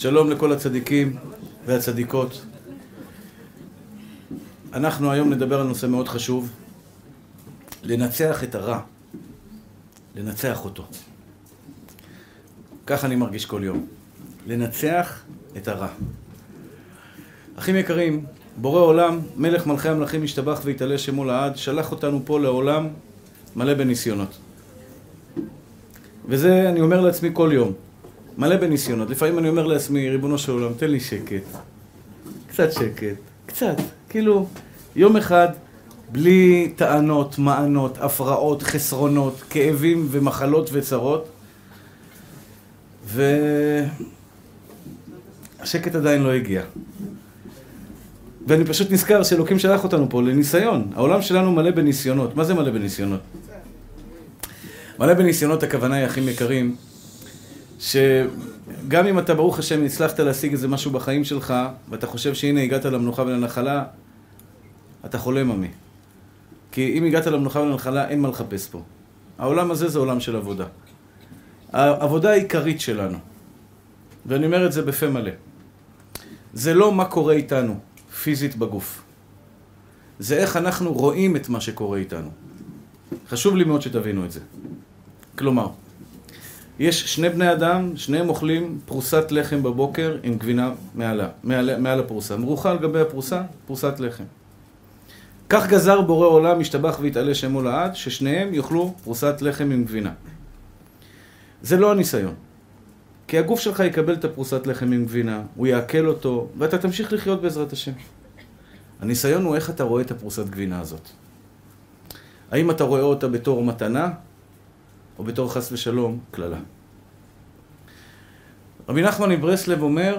שלום לכל הצדיקים והצדיקות. אנחנו היום נדבר על נושא מאוד חשוב, לנצח את הרע, לנצח אותו. כך אני מרגיש כל יום, לנצח את הרע. אחים יקרים, בורא עולם, מלך מלכי המלכים ישתבח ויתעלה שמו לעד, שלח אותנו פה לעולם מלא בניסיונות. וזה אני אומר לעצמי כל יום, מלא בניסיונות. לפעמים אני אומר לעצמי, ריבונו של עולם, תן לי שקט. קצת שקט, קצת. כאילו, יום אחד בלי טענות, מענות, הפרעות, חסרונות, כאבים ומחלות וצרות. והשקט עדיין לא הגיע. ואני פשוט נזכר שאלוקים שלח אותנו פה לניסיון. העולם שלנו מלא בניסיונות. מה זה מלא בניסיונות? מלא בניסיונות הכוונה היא, אחים יקרים, שגם אם אתה, ברוך השם, הצלחת להשיג איזה משהו בחיים שלך, ואתה חושב שהנה הגעת למנוחה ולנחלה, אתה חולם עמי. כי אם הגעת למנוחה ולנחלה, אין מה לחפש פה. העולם הזה זה עולם של עבודה. העבודה העיקרית שלנו, ואני אומר את זה בפה מלא, זה לא מה קורה איתנו, פיזית בגוף. זה איך אנחנו רואים את מה שקורה איתנו. חשוב לי מאוד שתבינו את זה. כלומר, יש שני בני אדם, שניהם אוכלים פרוסת לחם בבוקר עם גבינה מעלה, מעל, מעל הפרוסה. מרוחה על גבי הפרוסה, פרוסת לחם. כך גזר בורא עולם, השתבח והתעלה שמו לעד, ששניהם יאכלו פרוסת לחם עם גבינה. זה לא הניסיון. כי הגוף שלך יקבל את הפרוסת לחם עם גבינה, הוא יעכל אותו, ואתה תמשיך לחיות בעזרת השם. הניסיון הוא איך אתה רואה את הפרוסת גבינה הזאת. האם אתה רואה אותה בתור מתנה, או בתור חס ושלום קללה. רבי נחמן מברסלב אומר,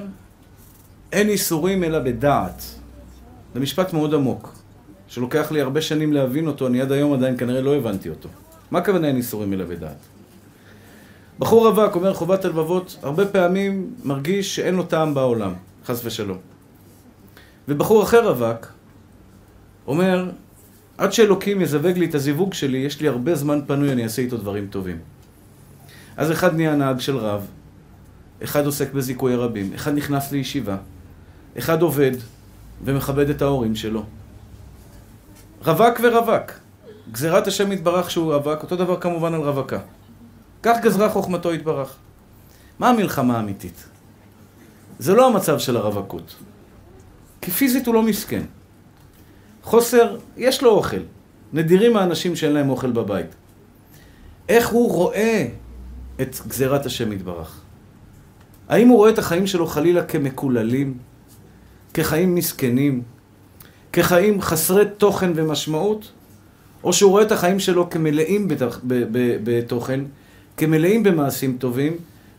אין איסורים אלא בדעת. זה משפט מאוד עמוק, שלוקח לי הרבה שנים להבין אותו, אני עד היום עדיין כנראה לא הבנתי אותו. מה הכוונה אין איסורים אלא בדעת? בחור רווק אומר חובת הלבבות, הרבה פעמים מרגיש שאין לו טעם בעולם, חס ושלום. ובחור אחר רווק אומר, עד שאלוקים יזווג לי את הזיווג שלי, יש לי הרבה זמן פנוי, אני אעשה איתו דברים טובים. אז אחד נהיה נהג של רב, אחד עוסק בזיכוי רבים, אחד נכנס לישיבה, אחד עובד ומכבד את ההורים שלו. רווק ורווק. גזירת השם יתברך שהוא רווק, אותו דבר כמובן על רווקה. כך גזרה חוכמתו יתברך. מה המלחמה האמיתית? זה לא המצב של הרווקות. כי פיזית הוא לא מסכן. חוסר, יש לו אוכל. נדירים האנשים שאין להם אוכל בבית. איך הוא רואה את גזירת השם יתברך? האם הוא רואה את החיים שלו חלילה כמקוללים? כחיים מסכנים? כחיים חסרי תוכן ומשמעות? או שהוא רואה את החיים שלו כמלאים בתוכ... בתוכן, כמלאים במעשים טובים,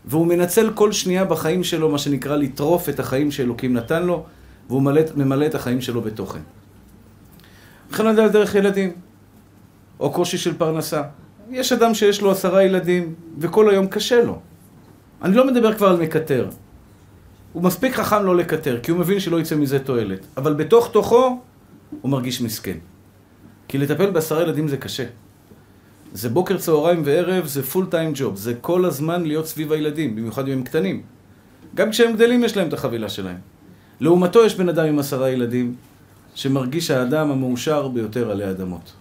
והוא מנצל כל שנייה בחיים שלו, מה שנקרא לטרוף את החיים שאלוקים נתן לו, והוא ממלא את החיים שלו בתוכן. וכן על דרך ילדים, או קושי של פרנסה. יש אדם שיש לו עשרה ילדים, וכל היום קשה לו. אני לא מדבר כבר על מקטר. הוא מספיק חכם לא לקטר, כי הוא מבין שלא יצא מזה תועלת. אבל בתוך תוכו, הוא מרגיש מסכן. כי לטפל בעשרה ילדים זה קשה. זה בוקר, צהריים וערב, זה פול טיים ג'וב. זה כל הזמן להיות סביב הילדים, במיוחד אם הם קטנים. גם כשהם גדלים יש להם את החבילה שלהם. לעומתו יש בן אדם עם עשרה ילדים, שמרגיש האדם המאושר ביותר עלי אדמות.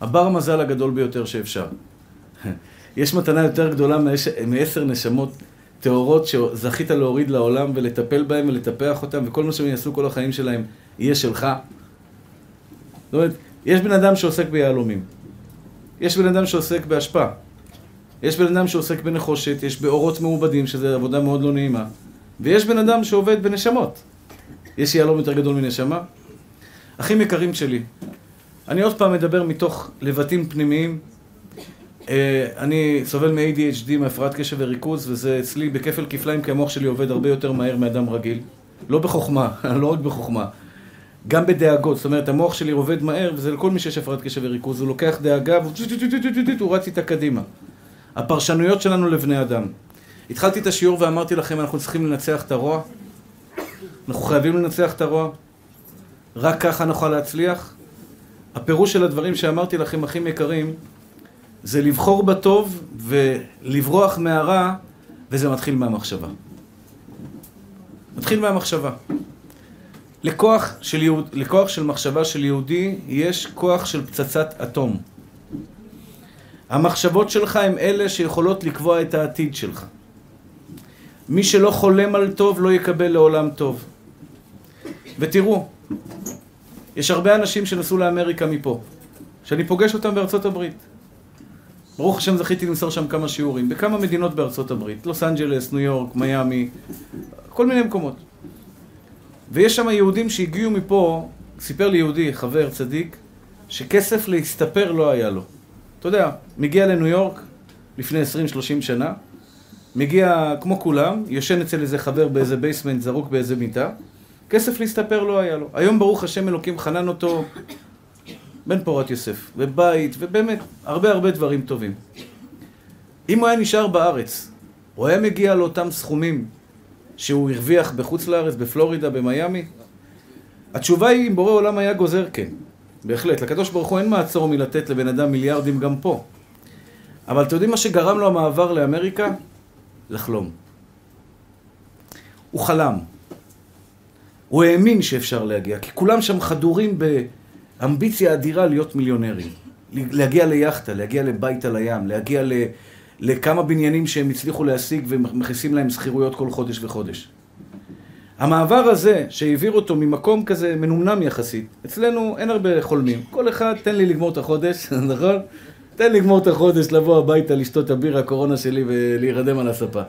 הבר מזל הגדול ביותר שאפשר. יש מתנה יותר גדולה מעשר נשמות טהורות שזכית להוריד לעולם ולטפל בהם ולטפח אותם, וכל מה שהם יעשו כל החיים שלהם יהיה שלך. זאת אומרת, יש בן אדם שעוסק ביהלומים. יש בן אדם שעוסק באשפה. יש בן אדם שעוסק בנחושת, יש באורות מעובדים, שזו עבודה מאוד לא נעימה. ויש בן אדם שעובד בנשמות. יש יהלום יותר גדול מנשמה? אחים יקרים שלי, אני עוד פעם מדבר מתוך לבטים פנימיים. אה, אני סובל מ-ADHD, מהפרעת קשב וריכוז, וזה אצלי בכפל כפליים, כי המוח שלי עובד הרבה יותר מהר מאדם רגיל. לא בחוכמה, לא רק בחוכמה. גם בדאגות, זאת אומרת, המוח שלי עובד מהר, וזה לכל מי שיש הפרעת קשב וריכוז, הוא לוקח דאגה והוא רץ איתה קדימה. הפרשנויות שלנו לבני אדם. התחלתי את השיעור ואמרתי לכם, אנחנו צריכים לנצח את הרוע. אנחנו חייבים לנצח את הרוע. רק ככה נוכל להצליח? הפירוש של הדברים שאמרתי לכם, אחים יקרים, זה לבחור בטוב ולברוח מהרע, וזה מתחיל מהמחשבה. נתחיל מהמחשבה. לכוח של, יהוד, לכוח של מחשבה של יהודי יש כוח של פצצת אטום. המחשבות שלך הם אלה שיכולות לקבוע את העתיד שלך. מי שלא חולם על טוב לא יקבל לעולם טוב. ותראו, יש הרבה אנשים שנסעו לאמריקה מפה, שאני פוגש אותם בארצות הברית. ברוך השם זכיתי למסור שם כמה שיעורים, בכמה מדינות בארצות הברית, לוס אנג'לס, ניו יורק, מיאמי, כל מיני מקומות. ויש שם יהודים שהגיעו מפה, סיפר לי יהודי, חבר צדיק, שכסף להסתפר לא היה לו. אתה יודע, מגיע לניו יורק לפני 20-30 שנה, מגיע כמו כולם, יושן אצל איזה חבר באיזה basement, זרוק באיזה מיטה, כסף להסתפר לא היה לו. היום ברוך השם אלוקים חנן אותו בן פורת יוסף, ובית, ובאמת, הרבה הרבה דברים טובים. אם הוא היה נשאר בארץ, הוא היה מגיע לאותם סכומים שהוא הרוויח בחוץ לארץ, בפלורידה, במיאמי? התשובה היא, אם בורא עולם היה גוזר, כן. בהחלט. לקדוש ברוך הוא אין מעצור מלתת לבן אדם מיליארדים גם פה. אבל אתם יודעים מה שגרם לו המעבר לאמריקה? לחלום. הוא חלם. הוא האמין שאפשר להגיע, כי כולם שם חדורים באמביציה אדירה להיות מיליונרים. להגיע ליאכטה, להגיע לבית על הים, להגיע ל... לכמה בניינים שהם הצליחו להשיג ומכניסים להם שכירויות כל חודש וחודש. המעבר הזה, שהעביר אותו ממקום כזה מנומנם יחסית, אצלנו אין הרבה חולמים. כל אחד, תן לי לגמור את החודש, נכון? תן לי לגמור את החודש, לבוא הביתה, לשתות את הבירה הקורונה שלי ולהירדם על הספה.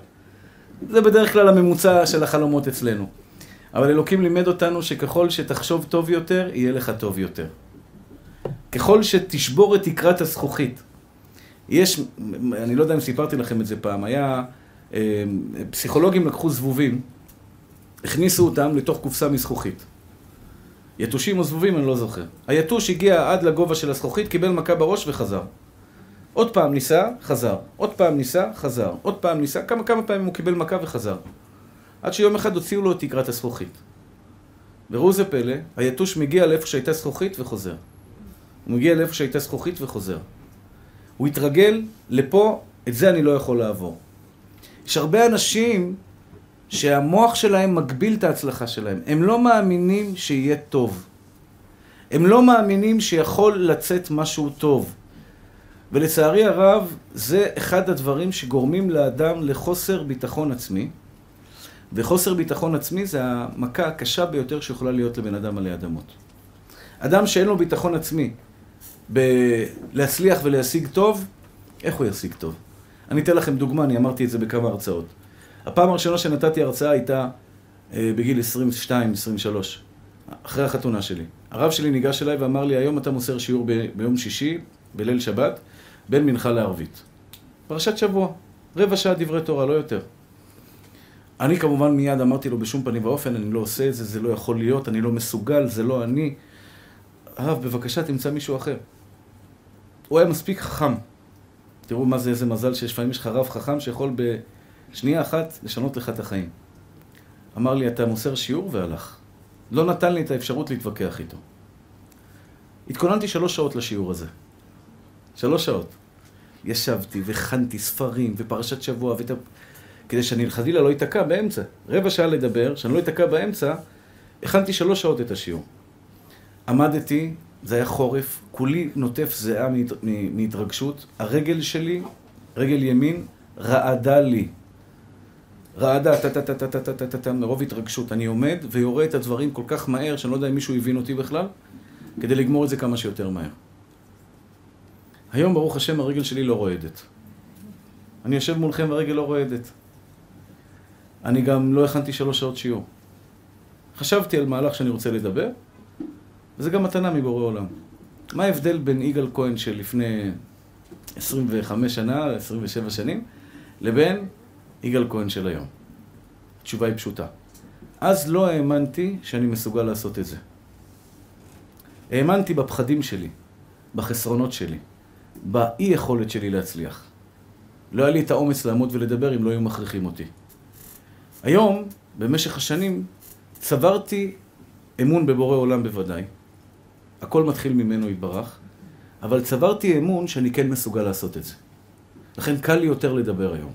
זה בדרך כלל הממוצע של החלומות אצלנו. אבל אלוקים לימד אותנו שככל שתחשוב טוב יותר, יהיה לך טוב יותר. ככל שתשבור את תקרת הזכוכית, יש, אני לא יודע אם סיפרתי לכם את זה פעם, היה, אה, פסיכולוגים לקחו זבובים, הכניסו אותם לתוך קופסה מזכוכית. יתושים או זבובים, אני לא זוכר. היתוש הגיע עד לגובה של הזכוכית, קיבל מכה בראש וחזר. עוד פעם ניסה, חזר. עוד פעם ניסה, חזר. עוד פעם ניסה, כמה כמה פעמים הוא קיבל מכה וחזר. עד שיום אחד הוציאו לו את תקרת הזכוכית. וראו זה פלא, היתוש מגיע לאיפה שהייתה זכוכית וחוזר. הוא מגיע לאיפה שהייתה זכוכית וחוזר. הוא התרגל לפה, את זה אני לא יכול לעבור. יש הרבה אנשים שהמוח שלהם מגביל את ההצלחה שלהם. הם לא מאמינים שיהיה טוב. הם לא מאמינים שיכול לצאת משהו טוב. ולצערי הרב, זה אחד הדברים שגורמים לאדם לחוסר ביטחון עצמי. וחוסר ביטחון עצמי זה המכה הקשה ביותר שיכולה להיות לבן אדם עלי אדמות. אדם שאין לו ביטחון עצמי, בלהצליח ולהשיג טוב, איך הוא ישיג טוב? אני אתן לכם דוגמה, אני אמרתי את זה בכמה הרצאות. הפעם הראשונה שנתתי הרצאה הייתה אה, בגיל 22-23, אחרי החתונה שלי. הרב שלי ניגש אליי ואמר לי, היום אתה מוסר שיעור ב- ביום שישי, בליל שבת, בין מנחה לערבית. פרשת שבוע, רבע שעה דברי תורה, לא יותר. אני כמובן מיד אמרתי לו בשום פנים ואופן, אני לא עושה את זה, זה לא יכול להיות, אני לא מסוגל, זה לא אני. הרב, בבקשה תמצא מישהו אחר. הוא היה מספיק חכם. תראו מה זה, איזה מזל שיש לפעמים יש לך רב חכם שיכול בשנייה אחת לשנות לך את החיים. אמר לי, אתה מוסר שיעור והלך. לא נתן לי את האפשרות להתווכח איתו. התכוננתי שלוש שעות לשיעור הזה. שלוש שעות. ישבתי והכנתי ספרים ופרשת שבוע ות... כדי שאני חלילה לא אתקע באמצע. רבע שעה לדבר, שאני לא אתקע באמצע, הכנתי שלוש שעות את השיעור. עמדתי, זה היה חורף, כולי נוטף זיעה מהתרגשות, הרגל שלי, רגל ימין, רעדה לי. רעדה, טה-טה-טה-טה-טה-טה-טה, מרוב התרגשות. אני עומד ויורה את הדברים כל כך מהר, שאני לא יודע אם מישהו הבין אותי בכלל, כדי לגמור את זה כמה שיותר מהר. היום, ברוך השם, הרגל שלי לא רועדת. אני יושב מולכם והרגל לא רועדת. אני גם לא הכנתי שלוש שעות שיעור. חשבתי על מהלך שאני רוצה לדבר, וזה גם מתנה מבורא עולם. מה ההבדל בין יגאל כהן של לפני 25 שנה, 27 שנים, לבין יגאל כהן של היום? התשובה היא פשוטה. אז לא האמנתי שאני מסוגל לעשות את זה. האמנתי בפחדים שלי, בחסרונות שלי, באי יכולת שלי להצליח. לא היה לי את האומץ לעמוד ולדבר אם לא היו מכריחים אותי. היום, במשך השנים, צברתי אמון בבורא עולם בוודאי. הכל מתחיל ממנו יתברך, אבל צברתי אמון שאני כן מסוגל לעשות את זה. לכן קל לי יותר לדבר היום.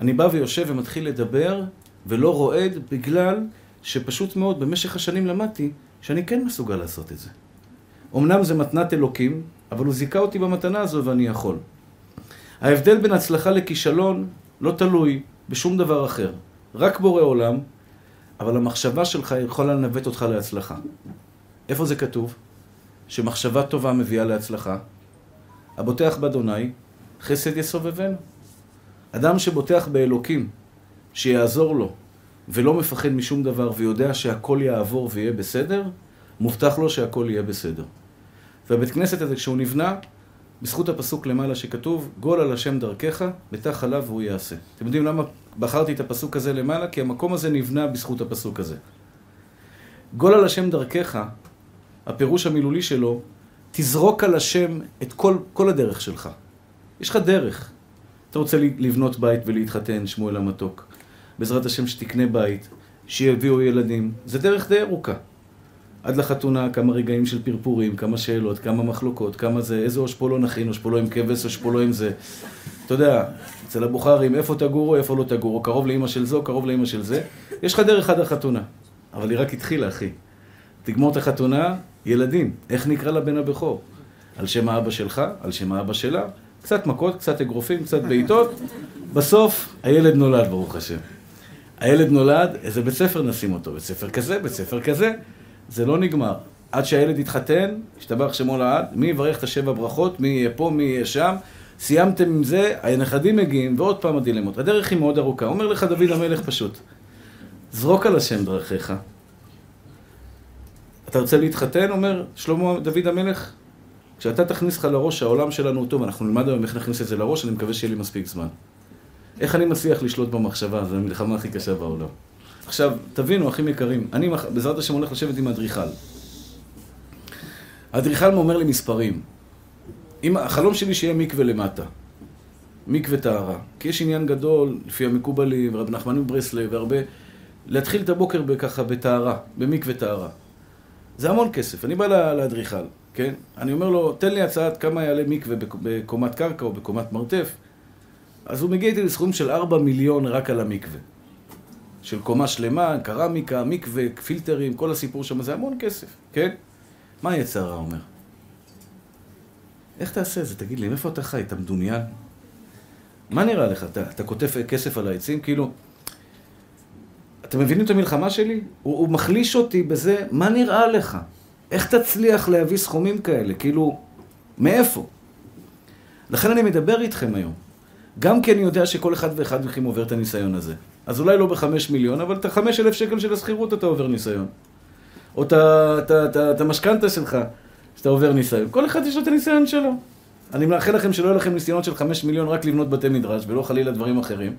אני בא ויושב ומתחיל לדבר, ולא רועד בגלל שפשוט מאוד במשך השנים למדתי שאני כן מסוגל לעשות את זה. אמנם זה מתנת אלוקים, אבל הוא זיכה אותי במתנה הזו ואני יכול. ההבדל בין הצלחה לכישלון לא תלוי בשום דבר אחר. רק בורא עולם, אבל המחשבה שלך יכולה לנווט אותך להצלחה. איפה זה כתוב? שמחשבה טובה מביאה להצלחה. הבוטח באדוני, חסד יסובבנו. אדם שבוטח באלוקים, שיעזור לו, ולא מפחד משום דבר, ויודע שהכל יעבור ויהיה בסדר, מובטח לו שהכל יהיה בסדר. והבית כנסת הזה, כשהוא נבנה, בזכות הפסוק למעלה שכתוב, גול על השם דרכך, בטח עליו והוא יעשה. אתם יודעים למה בחרתי את הפסוק הזה למעלה? כי המקום הזה נבנה בזכות הפסוק הזה. גול על השם דרכך, הפירוש המילולי שלו, תזרוק על השם את כל, כל הדרך שלך. יש לך דרך. אתה רוצה לבנות בית ולהתחתן, שמואל המתוק. בעזרת השם שתקנה בית, שיביאו ילדים. זה דרך די ארוכה. עד לחתונה כמה רגעים של פרפורים, כמה שאלות, כמה מחלוקות, כמה זה, איזה אושפולו נכין, אושפולו עם כבש, אושפולו עם זה. אתה יודע, אצל הבוכרים, איפה תגורו, איפה לא תגורו, קרוב לאימא של זו, קרוב לאימא של זה. יש לך דרך עד החתונה. אבל היא רק התחילה, אחי. תגמור את החתונה, ילדים. איך נקרא לבן הבכור? על שם האבא שלך, על שם האבא שלה. קצת מכות, קצת אגרופים, קצת בעיטות. בסוף, הילד נולד, ברוך השם. הילד נולד, איזה בית ספר נשים אותו? בית ספר כזה, בית ספר כזה. זה לא נגמר. עד שהילד יתחתן, ישתבח שמו לעד, מי יברך את השבע ברכות, מי יהיה פה, מי יהיה שם. סיימתם עם זה, הנכדים מגיעים, ועוד פעם הדילמות. הדרך היא מאוד ארוכה. אומר לך דוד המלך פשוט, זרוק על השם דרכיך. אתה רוצה להתחתן? אומר שלמה דוד המלך, כשאתה תכניס לך לראש שהעולם שלנו טוב, אנחנו נלמד היום איך נכניס את זה לראש, אני מקווה שיהיה לי מספיק זמן. איך אני מצליח לשלוט במחשבה? זו המלחמה הכי קשה בעולם. עכשיו, תבינו, אחים יקרים, אני בעזרת השם הולך לשבת עם אדריכל. האדריכל אומר לי מספרים. אם, החלום שלי שיהיה מקווה למטה. מקווה טהרה. כי יש עניין גדול, לפי המקובלים, ורבי נחמן מברסלב, והרבה, להתחיל את הבוקר ככה בטהרה, במקווה טהרה. זה המון כסף. אני בא לאדריכל, כן? אני אומר לו, תן לי הצעת כמה יעלה מקווה בקומת קרקע או בקומת מרתף. אז הוא מגיע איתי לסכום של 4 מיליון רק על המקווה. של קומה שלמה, קרמיקה, מקווה, פילטרים, כל הסיפור שם, זה המון כסף, כן? מה יצרה אומר? איך תעשה את זה? תגיד לי, מאיפה אתה חי? אתה מדומיין? מה נראה לך? אתה, אתה כותב כסף על העצים? כאילו... אתם מבינים את המלחמה שלי? הוא, הוא מחליש אותי בזה, מה נראה לך? איך תצליח להביא סכומים כאלה? כאילו, מאיפה? לכן אני מדבר איתכם היום. גם כי אני יודע שכל אחד ואחד מכם עובר את הניסיון הזה. אז אולי לא בחמש מיליון, אבל את החמש אלף שקל של השכירות אתה עובר ניסיון. או את המשכנתה שלך, שאתה עובר ניסיון. כל אחד יש לו את הניסיון שלו. אני מאחל לכם שלא יהיו לכם ניסיונות של חמש מיליון רק לבנות בתי מדרש, ולא חלילה דברים אחרים.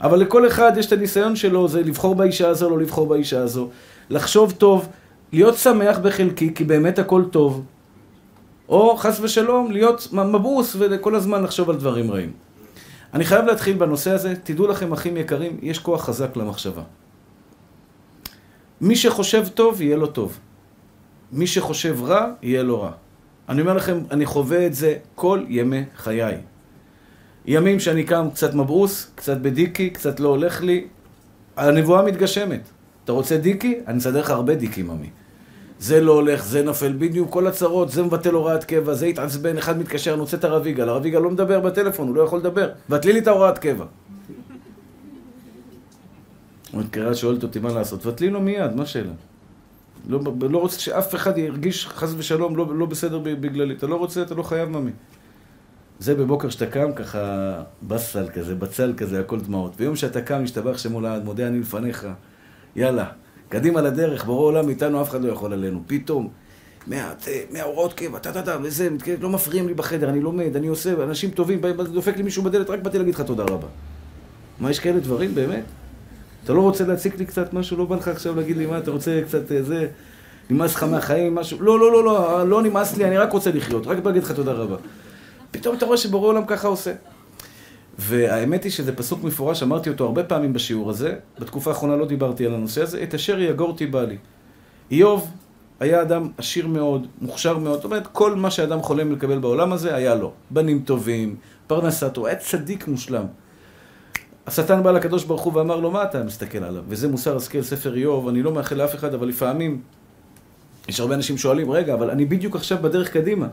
אבל לכל אחד יש את הניסיון שלו, זה לבחור באישה הזו, לא לבחור באישה הזו. לחשוב טוב, להיות שמח בחלקי, כי באמת הכל טוב. או חס ושלום, להיות מבוס וכל הזמן לחשוב על דברים רעים. אני חייב להתחיל בנושא הזה, תדעו לכם אחים יקרים, יש כוח חזק למחשבה. מי שחושב טוב, יהיה לו טוב. מי שחושב רע, יהיה לו רע. אני אומר לכם, אני חווה את זה כל ימי חיי. ימים שאני קם קצת מבעוס, קצת בדיקי, קצת לא הולך לי, הנבואה מתגשמת. אתה רוצה דיקי? אני אסדר לך הרבה דיקים, עמי. זה לא הולך, זה נופל, בדיוק כל הצרות, זה מבטל הוראת קבע, זה התעצבן, אחד מתקשר, אני רוצה את הרב יגאל, הרב יגאל לא מדבר בטלפון, הוא לא יכול לדבר, בטלי לי את ההוראת קבע. מתקרא שואלת אותי מה לעשות, תבטלי לו מיד, מה השאלה? לא, לא רוצה שאף אחד ירגיש חס ושלום לא, לא בסדר בגללי, אתה לא רוצה, אתה לא חייב ממי. זה בבוקר שאתה קם ככה בסל כזה, בצל כזה, הכל דמעות. ביום שאתה קם, משתבח שמו לעד, מודה אני לפניך, יאללה, קדימה לדרך, בורא עולם איתנו, אף אחד לא יכול עלינו. פתאום, מההוראות קבע, טה-טה-טה, וזה, לא מפריעים לי בחדר, אני לומד, אני עושה, אנשים טובים, דופק לי מישהו בדלת, רק באתי להגיד לך תודה רבה. מה, יש כאלה דברים, באמת? אתה לא רוצה להציק לי קצת משהו? לא בא לך עכשיו להגיד לי מה, אתה רוצה קצת אה, זה, נמאס לך מהחיים, משהו? לא, לא, לא, לא, לא נמאס לי, אני רק רוצה לחיות, רק בא להגיד לך תודה רבה. פתאום אתה רואה שבורא עולם ככה עושה. והאמת היא שזה פסוק מפורש, אמרתי אותו הרבה פעמים בשיעור הזה, בתקופה האחרונה לא דיברתי על הנושא הזה, את אשר יגורתי בא לי. איוב היה אדם עשיר מאוד, מוכשר מאוד, זאת אומרת, כל מה שאדם חולם לקבל בעולם הזה, היה לו. בנים טובים, פרנסתו, היה צדיק מושלם. השטן בא לקדוש ברוך הוא ואמר לו, מה אתה מסתכל עליו? וזה מוסר השכל, ספר איוב, אני לא מאחל לאף אחד, אבל לפעמים יש הרבה אנשים שואלים, רגע, אבל אני בדיוק עכשיו בדרך קדימה.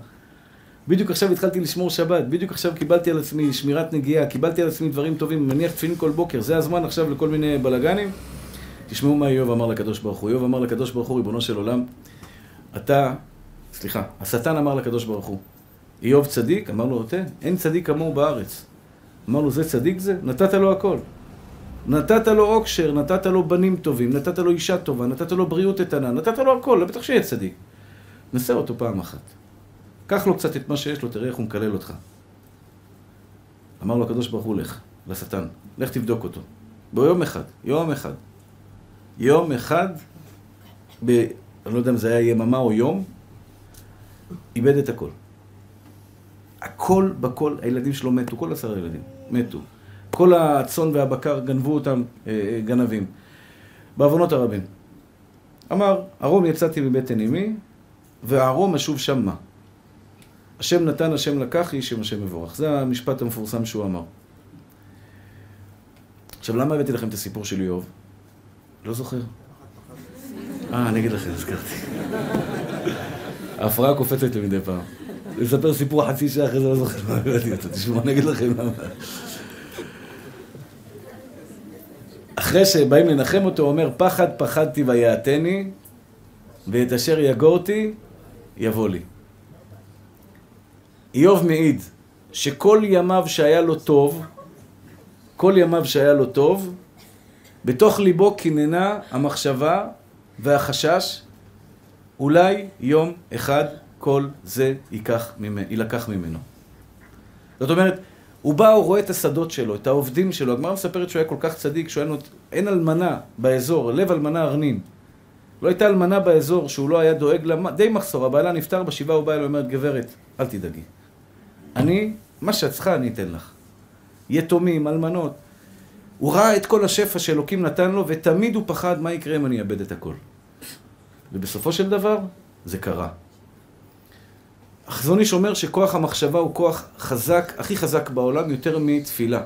בדיוק עכשיו התחלתי לשמור שבת, בדיוק עכשיו קיבלתי על עצמי שמירת נגיעה, קיבלתי על עצמי דברים טובים, מניח תפילין כל בוקר, זה הזמן עכשיו לכל מיני בלאגנים? תשמעו מה איוב אמר לקדוש ברוך הוא. איוב אמר לקדוש ברוך הוא, ריבונו של עולם, אתה, סליחה, השטן אמר לקדוש ברוך הוא, איוב צדיק? אמר לו, תן, אין צדיק כמוהו בארץ. אמר לו, זה צדיק זה? נתת לו הכל. נתת לו עוקשר, נתת לו בנים טובים, נתת לו אישה טובה, נתת לו בריאות איתנה, נתת לו הכל, בטח שיהיה צדיק. נסה אותו פעם אחת. קח לו קצת את מה שיש לו, תראה איך הוא מקלל אותך. אמר לו הקדוש ברוך הוא, לך, לשטן, לך תבדוק אותו. ביום אחד, יום אחד. יום אחד, ב... אני לא יודע אם זה היה יממה או יום, איבד את הכל. הכל בכל, הילדים שלו מתו, כל עשרה ילדים מתו. כל הצאן והבקר גנבו אותם אה, אה, גנבים. בעוונות הרבים. אמר, ארום יצאתי מבטן אמי, וארום אשוב שמה. השם נתן, השם לקח, איש עם השם מבורך. זה המשפט המפורסם שהוא אמר. עכשיו, למה הבאתי לכם את הסיפור של איוב? לא זוכר. אה, אני אגיד לכם, הזכרתי. ההפרעה קופצת לי מדי פעם. לספר סיפור חצי שעה אחרי זה לא זוכר מה הבאתי אותו. תשמעו, אני אגיד לכם למה. אחרי שבאים לנחם אותו, הוא אומר, פחד פחדתי ויעתני, ואת אשר יגורתי, יבוא לי. איוב מעיד שכל ימיו שהיה לו טוב, כל ימיו שהיה לו טוב, בתוך ליבו קיננה המחשבה והחשש, אולי יום אחד כל זה ייקח ממנו, יילקח ממנו. זאת אומרת, הוא בא, הוא רואה את השדות שלו, את העובדים שלו. הגמרא מספרת שהוא היה כל כך צדיק, שהוא היה נות... אין אלמנה באזור, לב אלמנה ארנין. לא הייתה אלמנה באזור שהוא לא היה דואג לה, די מחסור. הבעלה נפטר בשבעה, הוא בא אליו ואומרת, גברת, אל תדאגי. אני, מה שאת צריכה אני אתן לך. יתומים, אלמנות. הוא ראה את כל השפע שאלוקים נתן לו, ותמיד הוא פחד מה יקרה אם אני אאבד את הכל. ובסופו של דבר, זה קרה. החזון איש אומר שכוח המחשבה הוא כוח חזק, הכי חזק בעולם, יותר מתפילה.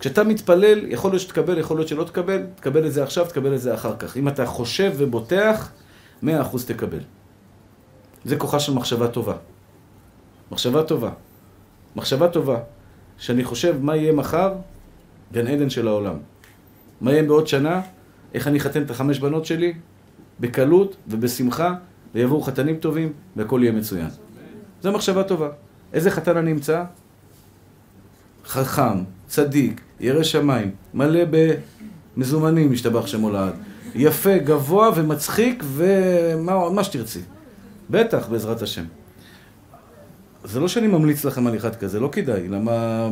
כשאתה מתפלל, יכול להיות שתקבל, יכול להיות שלא תקבל, תקבל את זה עכשיו, תקבל את זה אחר כך. אם אתה חושב ובוטח, מאה אחוז תקבל. זה כוחה של מחשבה טובה. מחשבה טובה. מחשבה טובה. שאני חושב מה יהיה מחר, גן עדן של העולם. מה יהיה בעוד שנה, איך אני אחתן את החמש בנות שלי, בקלות ובשמחה, ויבואו חתנים טובים, והכל יהיה מצוין. זו מחשבה טובה. איזה חתן אני אמצא? חכם, צדיק, ירא שמיים, מלא במזומנים, משתבח שמו לעד. יפה, גבוה ומצחיק ומה שתרצי. בטח, בעזרת השם. זה לא שאני ממליץ לכם על אחד כזה, לא כדאי, למה...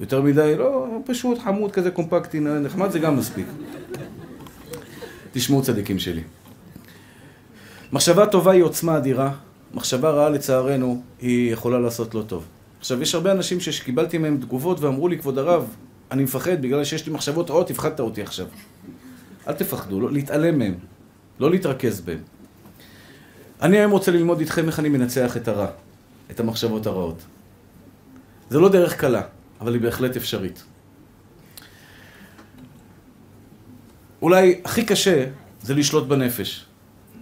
יותר מדי, לא, פשוט חמוד כזה קומפקטי, נחמד זה גם מספיק. תשמעו צדיקים שלי. מחשבה טובה היא עוצמה אדירה, מחשבה רעה לצערנו היא יכולה לעשות לא טוב. עכשיו, יש הרבה אנשים שקיבלתי מהם תגובות ואמרו לי, כבוד הרב, אני מפחד בגלל שיש לי מחשבות רעות, הפחדת אותי עכשיו. אל תפחדו, לא, להתעלם מהם, לא להתרכז בהם. אני היום רוצה ללמוד איתכם איך אני מנצח את הרע, את המחשבות הרעות. זה לא דרך קלה, אבל היא בהחלט אפשרית. אולי הכי קשה זה לשלוט בנפש.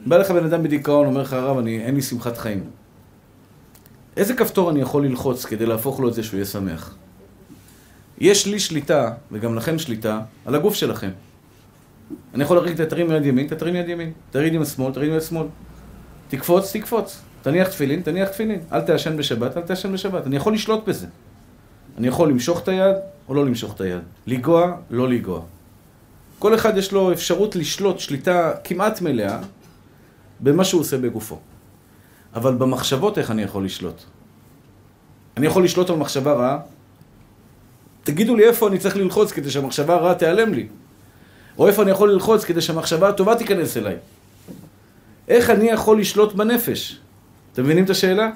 בא לך בן אדם בדיכאון, אומר לך, הרב, אני, אין לי שמחת חיים. איזה כפתור אני יכול ללחוץ כדי להפוך לו את זה שהוא יהיה שמח? יש לי שליטה, וגם לכם שליטה, על הגוף שלכם. אני יכול להגיד, תרים יד ימין, תרים יד ימין. תרים יד שמאל, תרים יד שמאל. תקפוץ, תקפוץ. תניח תפילין, תניח תפילין. אל תעשן בשבת, אל תעשן בשבת. אני יכול לשלוט בזה. אני יכול למשוך את היד או לא למשוך את היד. לגוע, לא לגוע. כל אחד יש לו אפשרות לשלוט שליטה כמעט מלאה במה שהוא עושה בגופו. אבל במחשבות איך אני יכול לשלוט? אני יכול לשלוט על מחשבה רעה? תגידו לי איפה אני צריך ללחוץ כדי שהמחשבה הרעה תיעלם לי. או איפה אני יכול ללחוץ כדי שהמחשבה הטובה תיכנס אליי. איך אני יכול לשלוט בנפש? אתם מבינים את השאלה?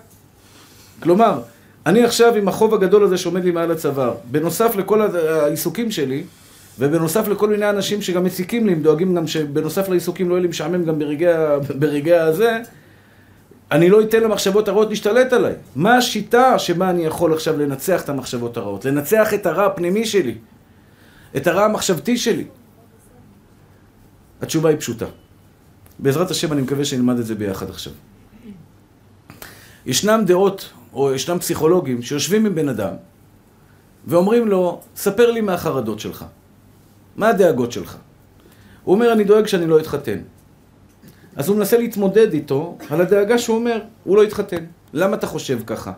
כלומר, אני עכשיו עם החוב הגדול הזה שעומד לי מעל הצוואר, בנוסף לכל העיסוקים שלי, ובנוסף לכל מיני אנשים שגם מציקים לי, הם דואגים גם שבנוסף לעיסוקים לא יהיה לי משעמם גם ברגעי, ברגע הזה, אני לא אתן למחשבות הרעות להשתלט עליי. מה השיטה שבה אני יכול עכשיו לנצח את המחשבות הרעות? לנצח את הרע הפנימי שלי, את הרע המחשבתי שלי. התשובה היא פשוטה. בעזרת השם אני מקווה שנלמד את זה ביחד עכשיו. ישנם דעות, או ישנם פסיכולוגים, שיושבים עם בן אדם ואומרים לו, ספר לי מהחרדות שלך. מה הדאגות שלך? הוא אומר, אני דואג שאני לא אתחתן. אז הוא מנסה להתמודד איתו על הדאגה שהוא אומר, הוא לא יתחתן. למה אתה חושב ככה?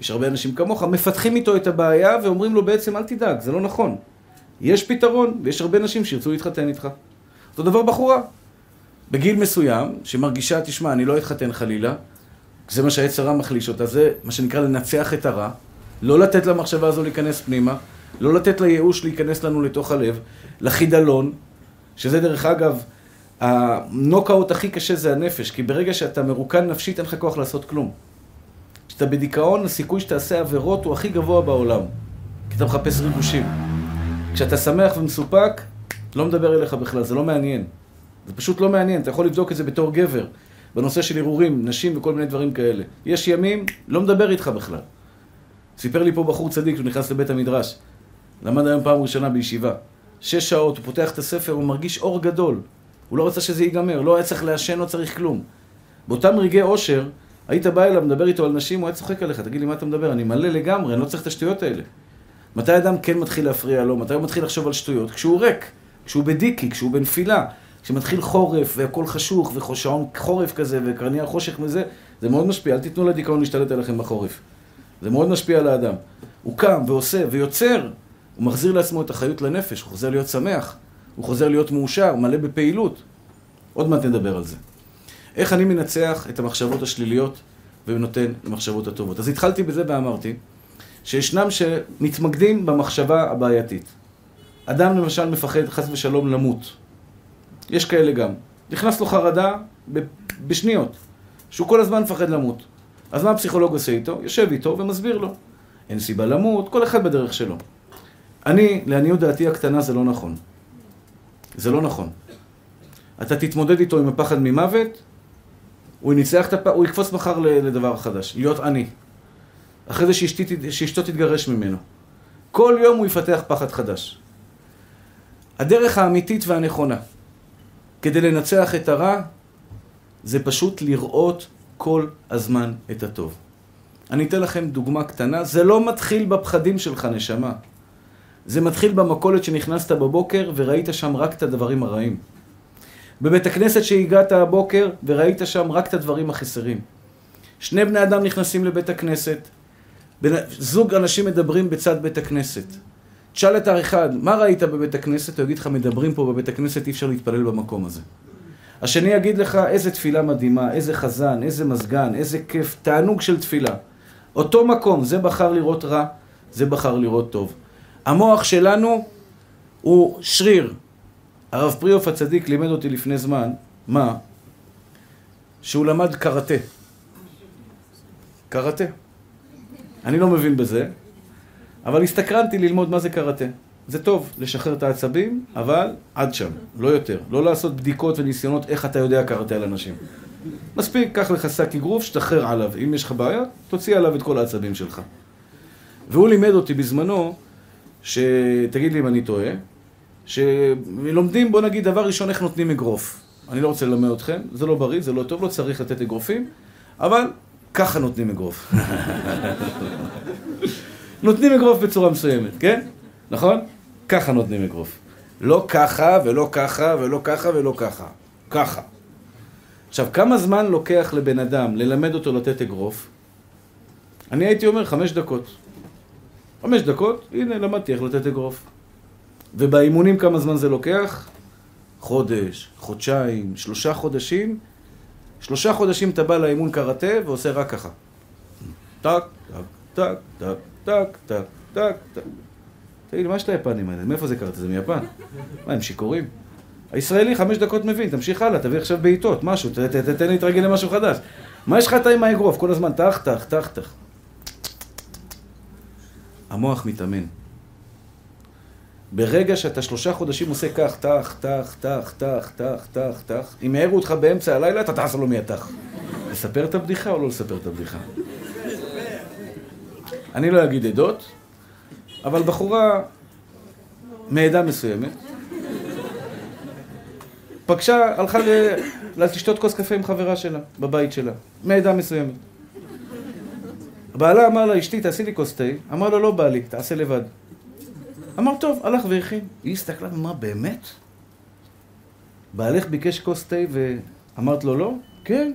יש הרבה אנשים כמוך, מפתחים איתו את הבעיה ואומרים לו בעצם, אל תדאג, זה לא נכון. יש פתרון, ויש הרבה נשים שירצו להתחתן איתך. אותו דבר בחורה. בגיל מסוים, שמרגישה, תשמע, אני לא אתחתן חלילה, זה מה שהעץ הרע מחליש אותה, זה מה שנקרא לנצח את הרע, לא לתת למחשבה הזו להיכנס פנימה, לא לתת לייאוש להיכנס לנו לתוך הלב, לחידלון, שזה דרך אגב, הנוקאוט הכי קשה זה הנפש, כי ברגע שאתה מרוקן נפשית אין לך כוח לעשות כלום. כשאתה בדיכאון, הסיכוי שתעשה עבירות הוא הכי גבוה בעולם, כי אתה מחפש ריגושים. כשאתה שמח ומסופק, לא מדבר אליך בכלל, זה לא מעניין. זה פשוט לא מעניין, אתה יכול לבדוק את זה בתור גבר, בנושא של ערעורים, נשים וכל מיני דברים כאלה. יש ימים, לא מדבר איתך בכלל. סיפר לי פה בחור צדיק, שהוא נכנס לבית המדרש. למד היום פעם ראשונה בישיבה. שש שעות, הוא פותח את הספר, הוא מרגיש אור גדול. הוא לא רצה שזה ייגמר, לא היה צריך לעשן, לא צריך כלום. באותם רגעי אושר, היית בא אליו, מדבר איתו על נשים, הוא היה צוחק עליך, תגיד לי מה אתה מדבר, אני מלא לגמרי, אני לא צריך את השטויות האלה. מתי אדם כן מתחיל להפריע לו, מתי הוא מתחיל לחשוב על שטויות? כשהוא ריק, כשהוא בדיקי, כשהוא בנפילה, כשמתחיל חורף והכל חשוך ושעון חורף כזה וקרנייה חושך וזה, זה מאוד משפיע, אל תיתנו לדיכאון להשתלט עליכם בחורף. זה מאוד משפיע על האדם. הוא קם ועושה ויוצר, הוא מחזיר לעצמו את החיות לנפש, הוא חוזר להיות שמח, הוא חוזר להיות מאושר, מלא בפעילות. עוד מעט נדבר על זה. איך אני מנצח את המחשבות השליליות ונותן למחשבות הטובות. אז התחלתי בזה ואמרתי שישנם שמתמקדים במחשבה הבעייתית. אדם למשל מפחד חס ושלום למות. יש כאלה גם. נכנס לו חרדה בשניות, שהוא כל הזמן מפחד למות. אז מה הפסיכולוג עושה איתו? יושב איתו ומסביר לו. אין סיבה למות, כל אחד בדרך שלו. אני, לעניות דעתי הקטנה, זה לא נכון. זה לא נכון. אתה תתמודד איתו עם הפחד ממוות, הוא ינצח את הפחד, הוא יקפוץ מחר לדבר חדש, להיות עני. אחרי זה שאשתי, שאשתו תתגרש ממנו. כל יום הוא יפתח פחד חדש. הדרך האמיתית והנכונה כדי לנצח את הרע זה פשוט לראות כל הזמן את הטוב. אני אתן לכם דוגמה קטנה, זה לא מתחיל בפחדים שלך, נשמה. זה מתחיל במכולת שנכנסת בבוקר וראית שם רק את הדברים הרעים. בבית הכנסת שהגעת הבוקר וראית שם רק את הדברים החסרים. שני בני אדם נכנסים לבית הכנסת, זוג אנשים מדברים בצד בית הכנסת. תשאל את האחד, מה ראית בבית הכנסת? הוא יגיד לך, מדברים פה בבית הכנסת, אי אפשר להתפלל במקום הזה. השני יגיד לך, איזה תפילה מדהימה, איזה חזן, איזה מזגן, איזה כיף, תענוג של תפילה. אותו מקום, זה בחר לראות רע, זה בחר לראות טוב. המוח שלנו הוא שריר. הרב פריאוף הצדיק לימד אותי לפני זמן, מה? שהוא למד קראטה. קראטה. אני לא מבין בזה, אבל הסתקרנתי ללמוד מה זה קראטה. זה טוב, לשחרר את העצבים, אבל עד שם, לא יותר. לא לעשות בדיקות וניסיונות איך אתה יודע קראטה על אנשים. מספיק, קח לך שק אגרוף, שתחרר עליו. אם יש לך בעיה, תוציא עליו את כל העצבים שלך. והוא לימד אותי בזמנו, שתגיד לי אם אני טועה, שלומדים, בוא נגיד, דבר ראשון, איך נותנים אגרוף. אני לא רוצה ללמד אתכם, זה לא בריא, זה לא טוב, לא צריך לתת אגרופים, אבל ככה נותנים אגרוף. נותנים אגרוף בצורה מסוימת, כן? נכון? ככה נותנים אגרוף. לא ככה, ולא ככה, ולא ככה, ולא ככה. ככה. עכשיו, כמה זמן לוקח לבן אדם ללמד אותו לתת אגרוף? אני הייתי אומר חמש דקות. חמש דקות, הנה, למדתי איך לתת אגרוף. ובאימונים כמה זמן זה לוקח? חודש, חודשיים, שלושה חודשים. שלושה חודשים אתה בא לאימון קראטה ועושה רק ככה. טק, טק, טק, טק, טק, טק, טק, טק. תגיד, מה יש ליפנים האלה? מאיפה זה קראטה? זה מיפן? מה, הם שיכורים? הישראלי חמש דקות מבין, תמשיך הלאה, תביא עכשיו בעיטות, משהו, תתן לי להתרגל למשהו חדש. מה יש לך אתה עם האגרוף? כל הזמן טח, טח, טח, טח. המוח מתאמן. ברגע שאתה שלושה חודשים עושה כך, טח, טח, טח, טח, טח, טח, טח, אם העירו אותך באמצע הלילה, אתה תעשה לו מהטח. לספר את הבדיחה או לא לספר את הבדיחה? אני לא אגיד עדות, אבל בחורה מעדה מסוימת, פגשה, הלכה ל... לשתות כוס קפה עם חברה שלה, בבית שלה, מעדה מסוימת. בעלה אמר לה, אשתי, תעשי לי כוס תה. אמר לו, לא בא לי, תעשה לבד. אמר, טוב, הלך והכין. היא הסתכלה ואמרה, באמת? בעלך ביקש כוס תה ואמרת לו לא? כן.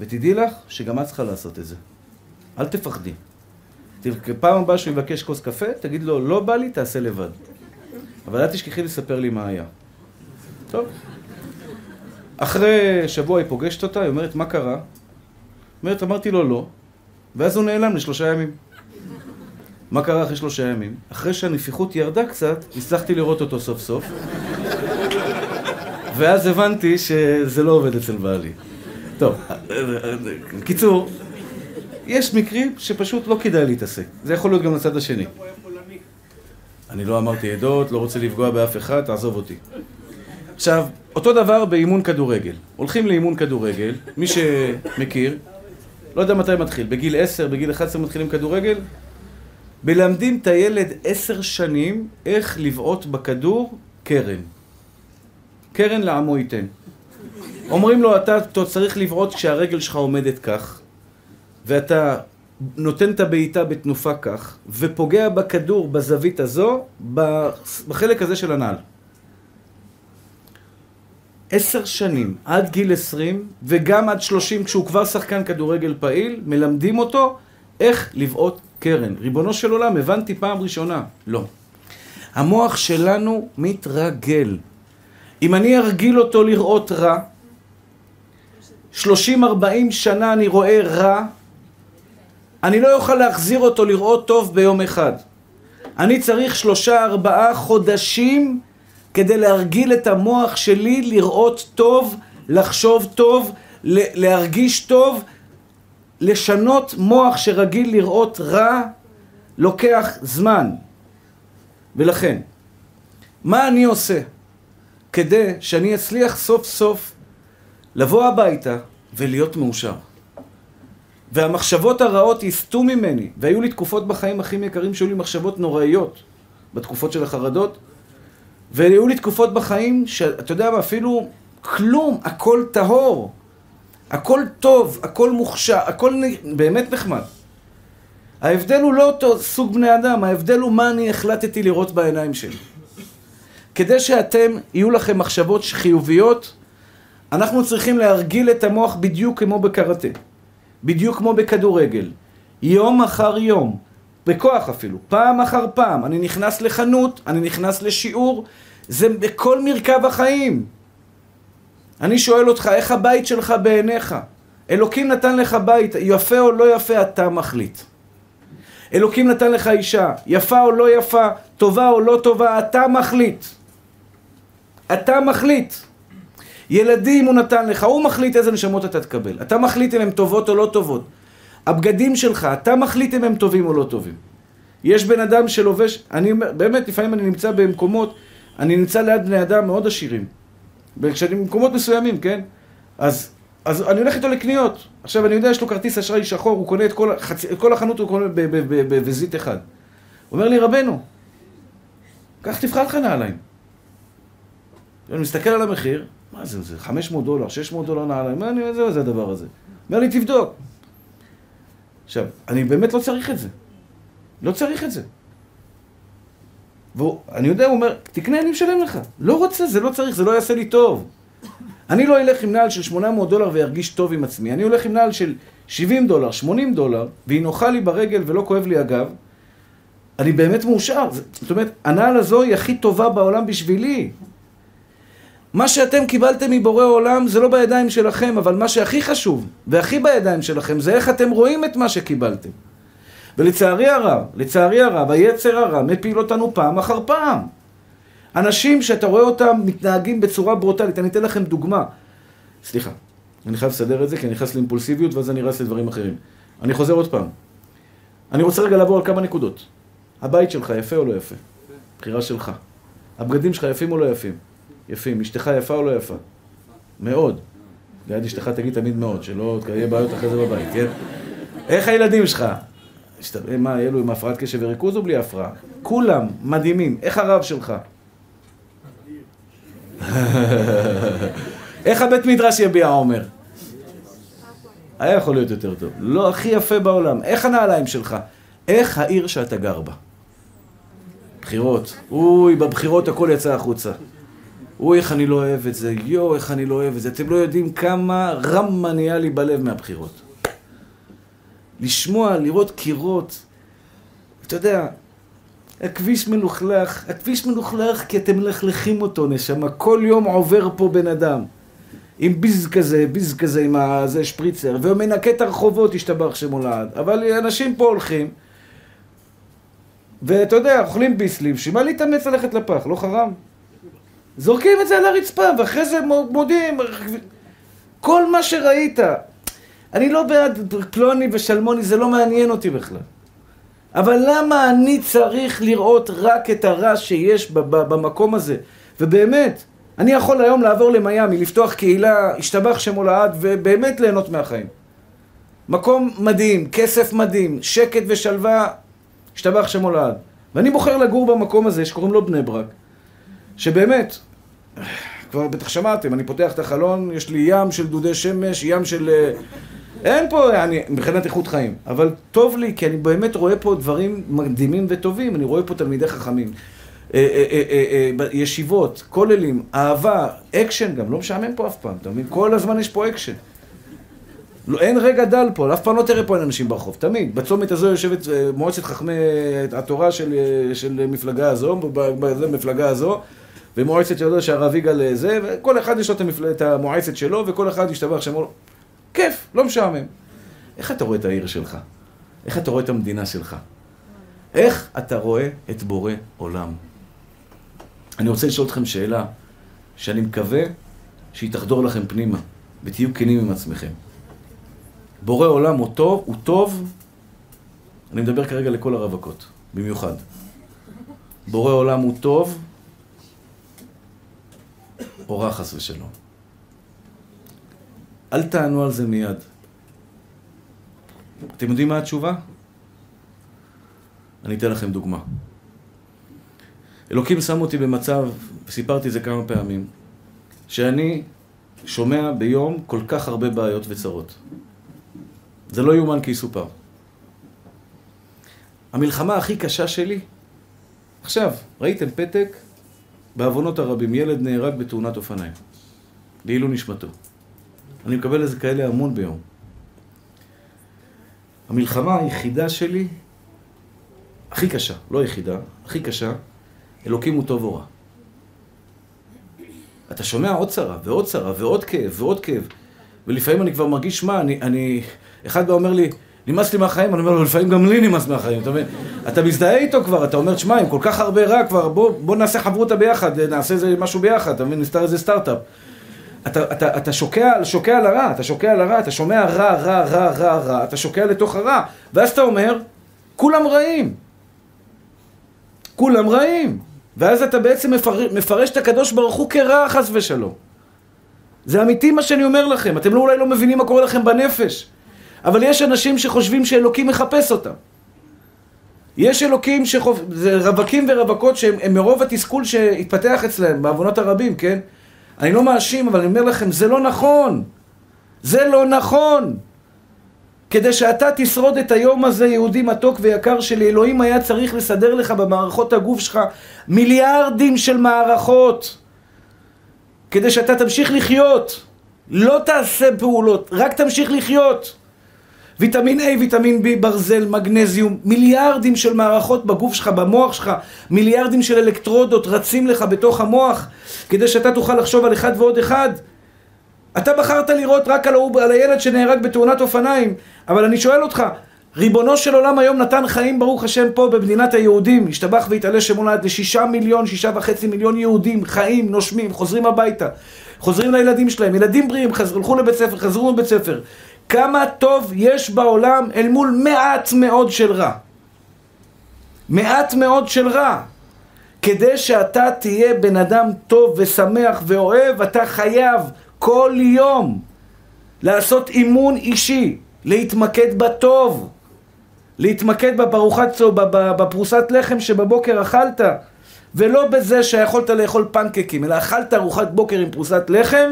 ותדעי לך שגם את צריכה לעשות את זה. אל תפחדי. פעם הבאה שהוא יבקש כוס קפה, תגיד לו, לא בא לי, תעשה לבד. אבל אל תשכחי לספר לי מה היה. טוב. אחרי שבוע היא פוגשת אותה, היא אומרת, מה קרה? אומרת, אמרתי לו לא, ואז הוא נעלם לשלושה ימים. מה קרה אחרי שלושה ימים? אחרי שהנפיחות ירדה קצת, הצלחתי לראות אותו סוף סוף. ואז הבנתי שזה לא עובד אצל בעלי. טוב, קיצור, יש מקרים שפשוט לא כדאי להתעסק. זה יכול להיות גם לצד השני. אני לא אמרתי עדות, לא רוצה לפגוע באף אחד, תעזוב אותי. עכשיו, אותו דבר באימון כדורגל. הולכים לאימון כדורגל, מי שמכיר, לא יודע מתי מתחיל, בגיל 10, בגיל 11 מתחילים כדורגל, מלמדים את הילד 10 שנים איך לבעוט בכדור קרן. קרן לעמו ייתן. אומרים לו, אתה צריך לבעוט כשהרגל שלך עומדת כך, ואתה נותן את הבעיטה בתנופה כך, ופוגע בכדור בזווית הזו, בחלק הזה של הנעל. עשר שנים, עד גיל עשרים, וגם עד שלושים, כשהוא כבר שחקן כדורגל פעיל, מלמדים אותו איך לבעוט קרן. ריבונו של עולם, הבנתי פעם ראשונה. לא. המוח שלנו מתרגל. אם אני ארגיל אותו לראות רע, 30-40 שנה אני רואה רע, אני לא אוכל להחזיר אותו לראות טוב ביום אחד. אני צריך שלושה ארבעה חודשים כדי להרגיל את המוח שלי לראות טוב, לחשוב טוב, להרגיש טוב, לשנות מוח שרגיל לראות רע, לוקח זמן. ולכן, מה אני עושה כדי שאני אצליח סוף סוף לבוא הביתה ולהיות מאושר? והמחשבות הרעות יסטו ממני, והיו לי תקופות בחיים הכי יקרים שהיו לי מחשבות נוראיות בתקופות של החרדות, והיו לי תקופות בחיים שאתה יודע מה, אפילו כלום, הכל טהור, הכל טוב, הכל מוכשר, הכל באמת נחמד. ההבדל הוא לא אותו סוג בני אדם, ההבדל הוא מה אני החלטתי לראות בעיניים שלי. כדי שאתם, יהיו לכם מחשבות חיוביות, אנחנו צריכים להרגיל את המוח בדיוק כמו בקראטה. בדיוק כמו בכדורגל. יום אחר יום, בכוח אפילו, פעם אחר פעם, אני נכנס לחנות, אני נכנס לשיעור, זה בכל מרכב החיים. אני שואל אותך, איך הבית שלך בעיניך? אלוקים נתן לך בית, יפה או לא יפה, אתה מחליט. אלוקים נתן לך אישה, יפה או לא יפה, טובה או לא טובה, אתה מחליט. אתה מחליט. ילדים הוא נתן לך, הוא מחליט איזה נשמות אתה תקבל. אתה מחליט אם הן טובות או לא טובות. הבגדים שלך, אתה מחליט אם הם טובים או לא טובים. יש בן אדם שלובש, אני באמת, לפעמים אני נמצא במקומות, אני נמצא ליד בני אדם מאוד עשירים. כשאני במקומות מסוימים, כן? אז, אז אני הולך איתו לקניות. עכשיו, אני יודע, יש לו כרטיס אשראי שחור, הוא קונה את כל, חצ... את כל החנות, הוא קונה בזית אחד. אומר לי, רבנו, קח תבחר לך נעליים. אני מסתכל על המחיר, מה זה, זה 500 דולר, 600 דולר נעליים, מה אני, זה, זה הדבר הזה. אומר לי, תבדוק. עכשיו, אני באמת לא צריך את זה. לא צריך את זה. ואני יודע, הוא אומר, תקנה, אני משלם לך. לא רוצה, זה לא צריך, זה לא יעשה לי טוב. אני לא אלך עם נעל של 800 דולר וירגיש טוב עם עצמי. אני הולך עם נעל של 70 דולר, 80 דולר, והיא נוחה לי ברגל ולא כואב לי הגב. אני באמת מאושר. זאת אומרת, הנעל הזו היא הכי טובה בעולם בשבילי. מה שאתם קיבלתם מבורא עולם זה לא בידיים שלכם, אבל מה שהכי חשוב והכי בידיים שלכם זה איך אתם רואים את מה שקיבלתם. ולצערי הרב, לצערי הרב, היצר הרע מפיל אותנו פעם אחר פעם. אנשים שאתה רואה אותם מתנהגים בצורה ברוטלית, אני אתן לכם דוגמה. סליחה, אני חייב לסדר את זה כי אני נכנס לאימפולסיביות ואז אני רץ לדברים אחרים. אני חוזר עוד פעם. אני רוצה רגע לעבור על כמה נקודות. הבית שלך יפה או לא יפה? בחירה שלך. הבגדים שלך יפים או לא יפים? יפים. אשתך יפה או לא יפה? מאוד. ליד אשתך תגיד תמיד מאוד, שלא יהיה בעיות אחרי זה בבית, כן? איך הילדים שלך? מה, אלו עם הפרעת קשב וריכוז או בלי הפרעה? כולם מדהימים. איך הרב שלך? איך הבית מדרש יביע עומר? היה יכול להיות יותר טוב. לא הכי יפה בעולם. איך הנעליים שלך? איך העיר שאתה גר בה? בחירות. אוי, בבחירות הכל יצא החוצה. אוי, איך אני לא אוהב את זה. יואו, איך אני לא אוהב את זה. אתם לא יודעים כמה רמה נהיה לי בלב מהבחירות. לשמוע, לראות קירות. אתה יודע, הכביש מלוכלך, הכביש מלוכלך כי אתם מלכלכים אותו, נשמה. כל יום עובר פה בן אדם. עם ביז כזה, ביז כזה עם הזה שפריצר, ומנקה את הרחובות, השתבח שמולד. אבל אנשים פה הולכים, ואתה יודע, אוכלים ביסלים, שמה להתאמץ ללכת לפח, לא חרם? זורקים את זה על הרצפה, ואחרי זה מודיעים, כל מה שראית. אני לא בעד פלוני ושלמוני, זה לא מעניין אותי בכלל. אבל למה אני צריך לראות רק את הרע שיש במקום הזה? ובאמת, אני יכול היום לעבור למיאמי, לפתוח קהילה, השתבח שמו לעד, ובאמת ליהנות מהחיים. מקום מדהים, כסף מדהים, שקט ושלווה, השתבח שמו לעד. ואני בוחר לגור במקום הזה, שקוראים לו בני ברק, שבאמת, כבר בטח שמעתם, אני פותח את החלון, יש לי ים של דודי שמש, ים של... אה, אין פה, אני, מבחינת איכות חיים. אבל טוב לי, כי אני באמת רואה פה דברים מדהימים וטובים, אני רואה פה תלמידי חכמים. אה, אה, ישיבות, כוללים, אהבה, אקשן גם, לא משעמם פה אף פעם, אתה מבין? כל הזמן יש פה אקשן. לא, אין רגע דל פה, אף פעם לא תראה פה אין אנשים ברחוב, תמיד. בצומת הזו יושבת מועצת חכמי התורה של, של מפלגה הזו, במפלגה הזו, ומועצת שלו שהרב יגאל זה, וכל אחד יש לו את המועצת שלו, וכל אחד ישתבח שמו. כיף, לא משעמם. איך אתה רואה את העיר שלך? איך אתה רואה את המדינה שלך? איך אתה רואה את בורא עולם? אני רוצה לשאול אתכם שאלה שאני מקווה שהיא תחדור לכם פנימה, ותהיו כנים עם עצמכם. בורא עולם הוא טוב, הוא טוב, אני מדבר כרגע לכל הרווקות, במיוחד. בורא עולם הוא טוב, או רע חס ושלום. אל תענו על זה מיד. אתם יודעים מה התשובה? אני אתן לכם דוגמה. אלוקים שם אותי במצב, וסיפרתי את זה כמה פעמים, שאני שומע ביום כל כך הרבה בעיות וצרות. זה לא יאומן כי יסופר. המלחמה הכי קשה שלי, עכשיו, ראיתם פתק, בעוונות הרבים, ילד נהרג בתאונת אופניים. לעילוי נשמתו. אני מקבל איזה כאלה המון ביום. המלחמה היחידה שלי, הכי קשה, לא היחידה, הכי קשה, אלוקים הוא טוב או רע. אתה שומע עוד צרה, ועוד צרה, ועוד כאב, ועוד כאב. ולפעמים אני כבר מרגיש, מה, אני, אני... אחד בא אומר לי, נמאס לי מהחיים, אני אומר לו, לפעמים גם לי נמאס מהחיים, אתה מבין? אתה מזדהה איתו כבר, אתה אומר, שמע, עם כל כך הרבה רע כבר, בוא, בוא נעשה חברותא ביחד, נעשה איזה משהו ביחד, אתה מבין? נסתר איזה סטארט-אפ. אתה, אתה, אתה שוקע, שוקע על הרע, אתה שוקע על הרע, אתה שומע רע, רע, רע, רע, רע, אתה שוקע לתוך הרע, ואז אתה אומר, כולם רעים. כולם רעים. ואז אתה בעצם מפר, מפרש את הקדוש ברוך הוא כרע חס ושלום. זה אמיתי מה שאני אומר לכם, אתם לא, אולי לא מבינים מה קורה לכם בנפש. אבל יש אנשים שחושבים שאלוקים מחפש אותם. יש אלוקים שחוב... זה רווקים ורווקות שהם מרוב התסכול שהתפתח אצלהם, בעוונות הרבים, כן? אני לא מאשים, אבל אני אומר לכם, זה לא נכון. זה לא נכון. כדי שאתה תשרוד את היום הזה, יהודי מתוק ויקר שלי, אלוהים היה צריך לסדר לך במערכות הגוף שלך מיליארדים של מערכות. כדי שאתה תמשיך לחיות. לא תעשה פעולות, רק תמשיך לחיות. ויטמין A, ויטמין B, ברזל, מגנזיום, מיליארדים של מערכות בגוף שלך, במוח שלך, מיליארדים של אלקטרודות רצים לך בתוך המוח, כדי שאתה תוכל לחשוב על אחד ועוד אחד. אתה בחרת לראות רק על, על הילד שנהרג בתאונת אופניים, אבל אני שואל אותך, ריבונו של עולם היום נתן חיים, ברוך השם, פה במדינת היהודים, השתבח והתעלה שמו לעד לשישה מיליון, שישה וחצי מיליון יהודים, חיים, נושמים, חוזרים הביתה, חוזרים לילדים שלהם, ילדים בריאים, הלכו לבית ספר, חזרו לבית ספר. כמה טוב יש בעולם אל מול מעט מאוד של רע. מעט מאוד של רע. כדי שאתה תהיה בן אדם טוב ושמח ואוהב, אתה חייב כל יום לעשות אימון אישי, להתמקד בטוב, להתמקד בארוחת, בפרוסת לחם שבבוקר אכלת, ולא בזה שיכולת לאכול פנקקים, אלא אכלת ארוחת בוקר עם פרוסת לחם,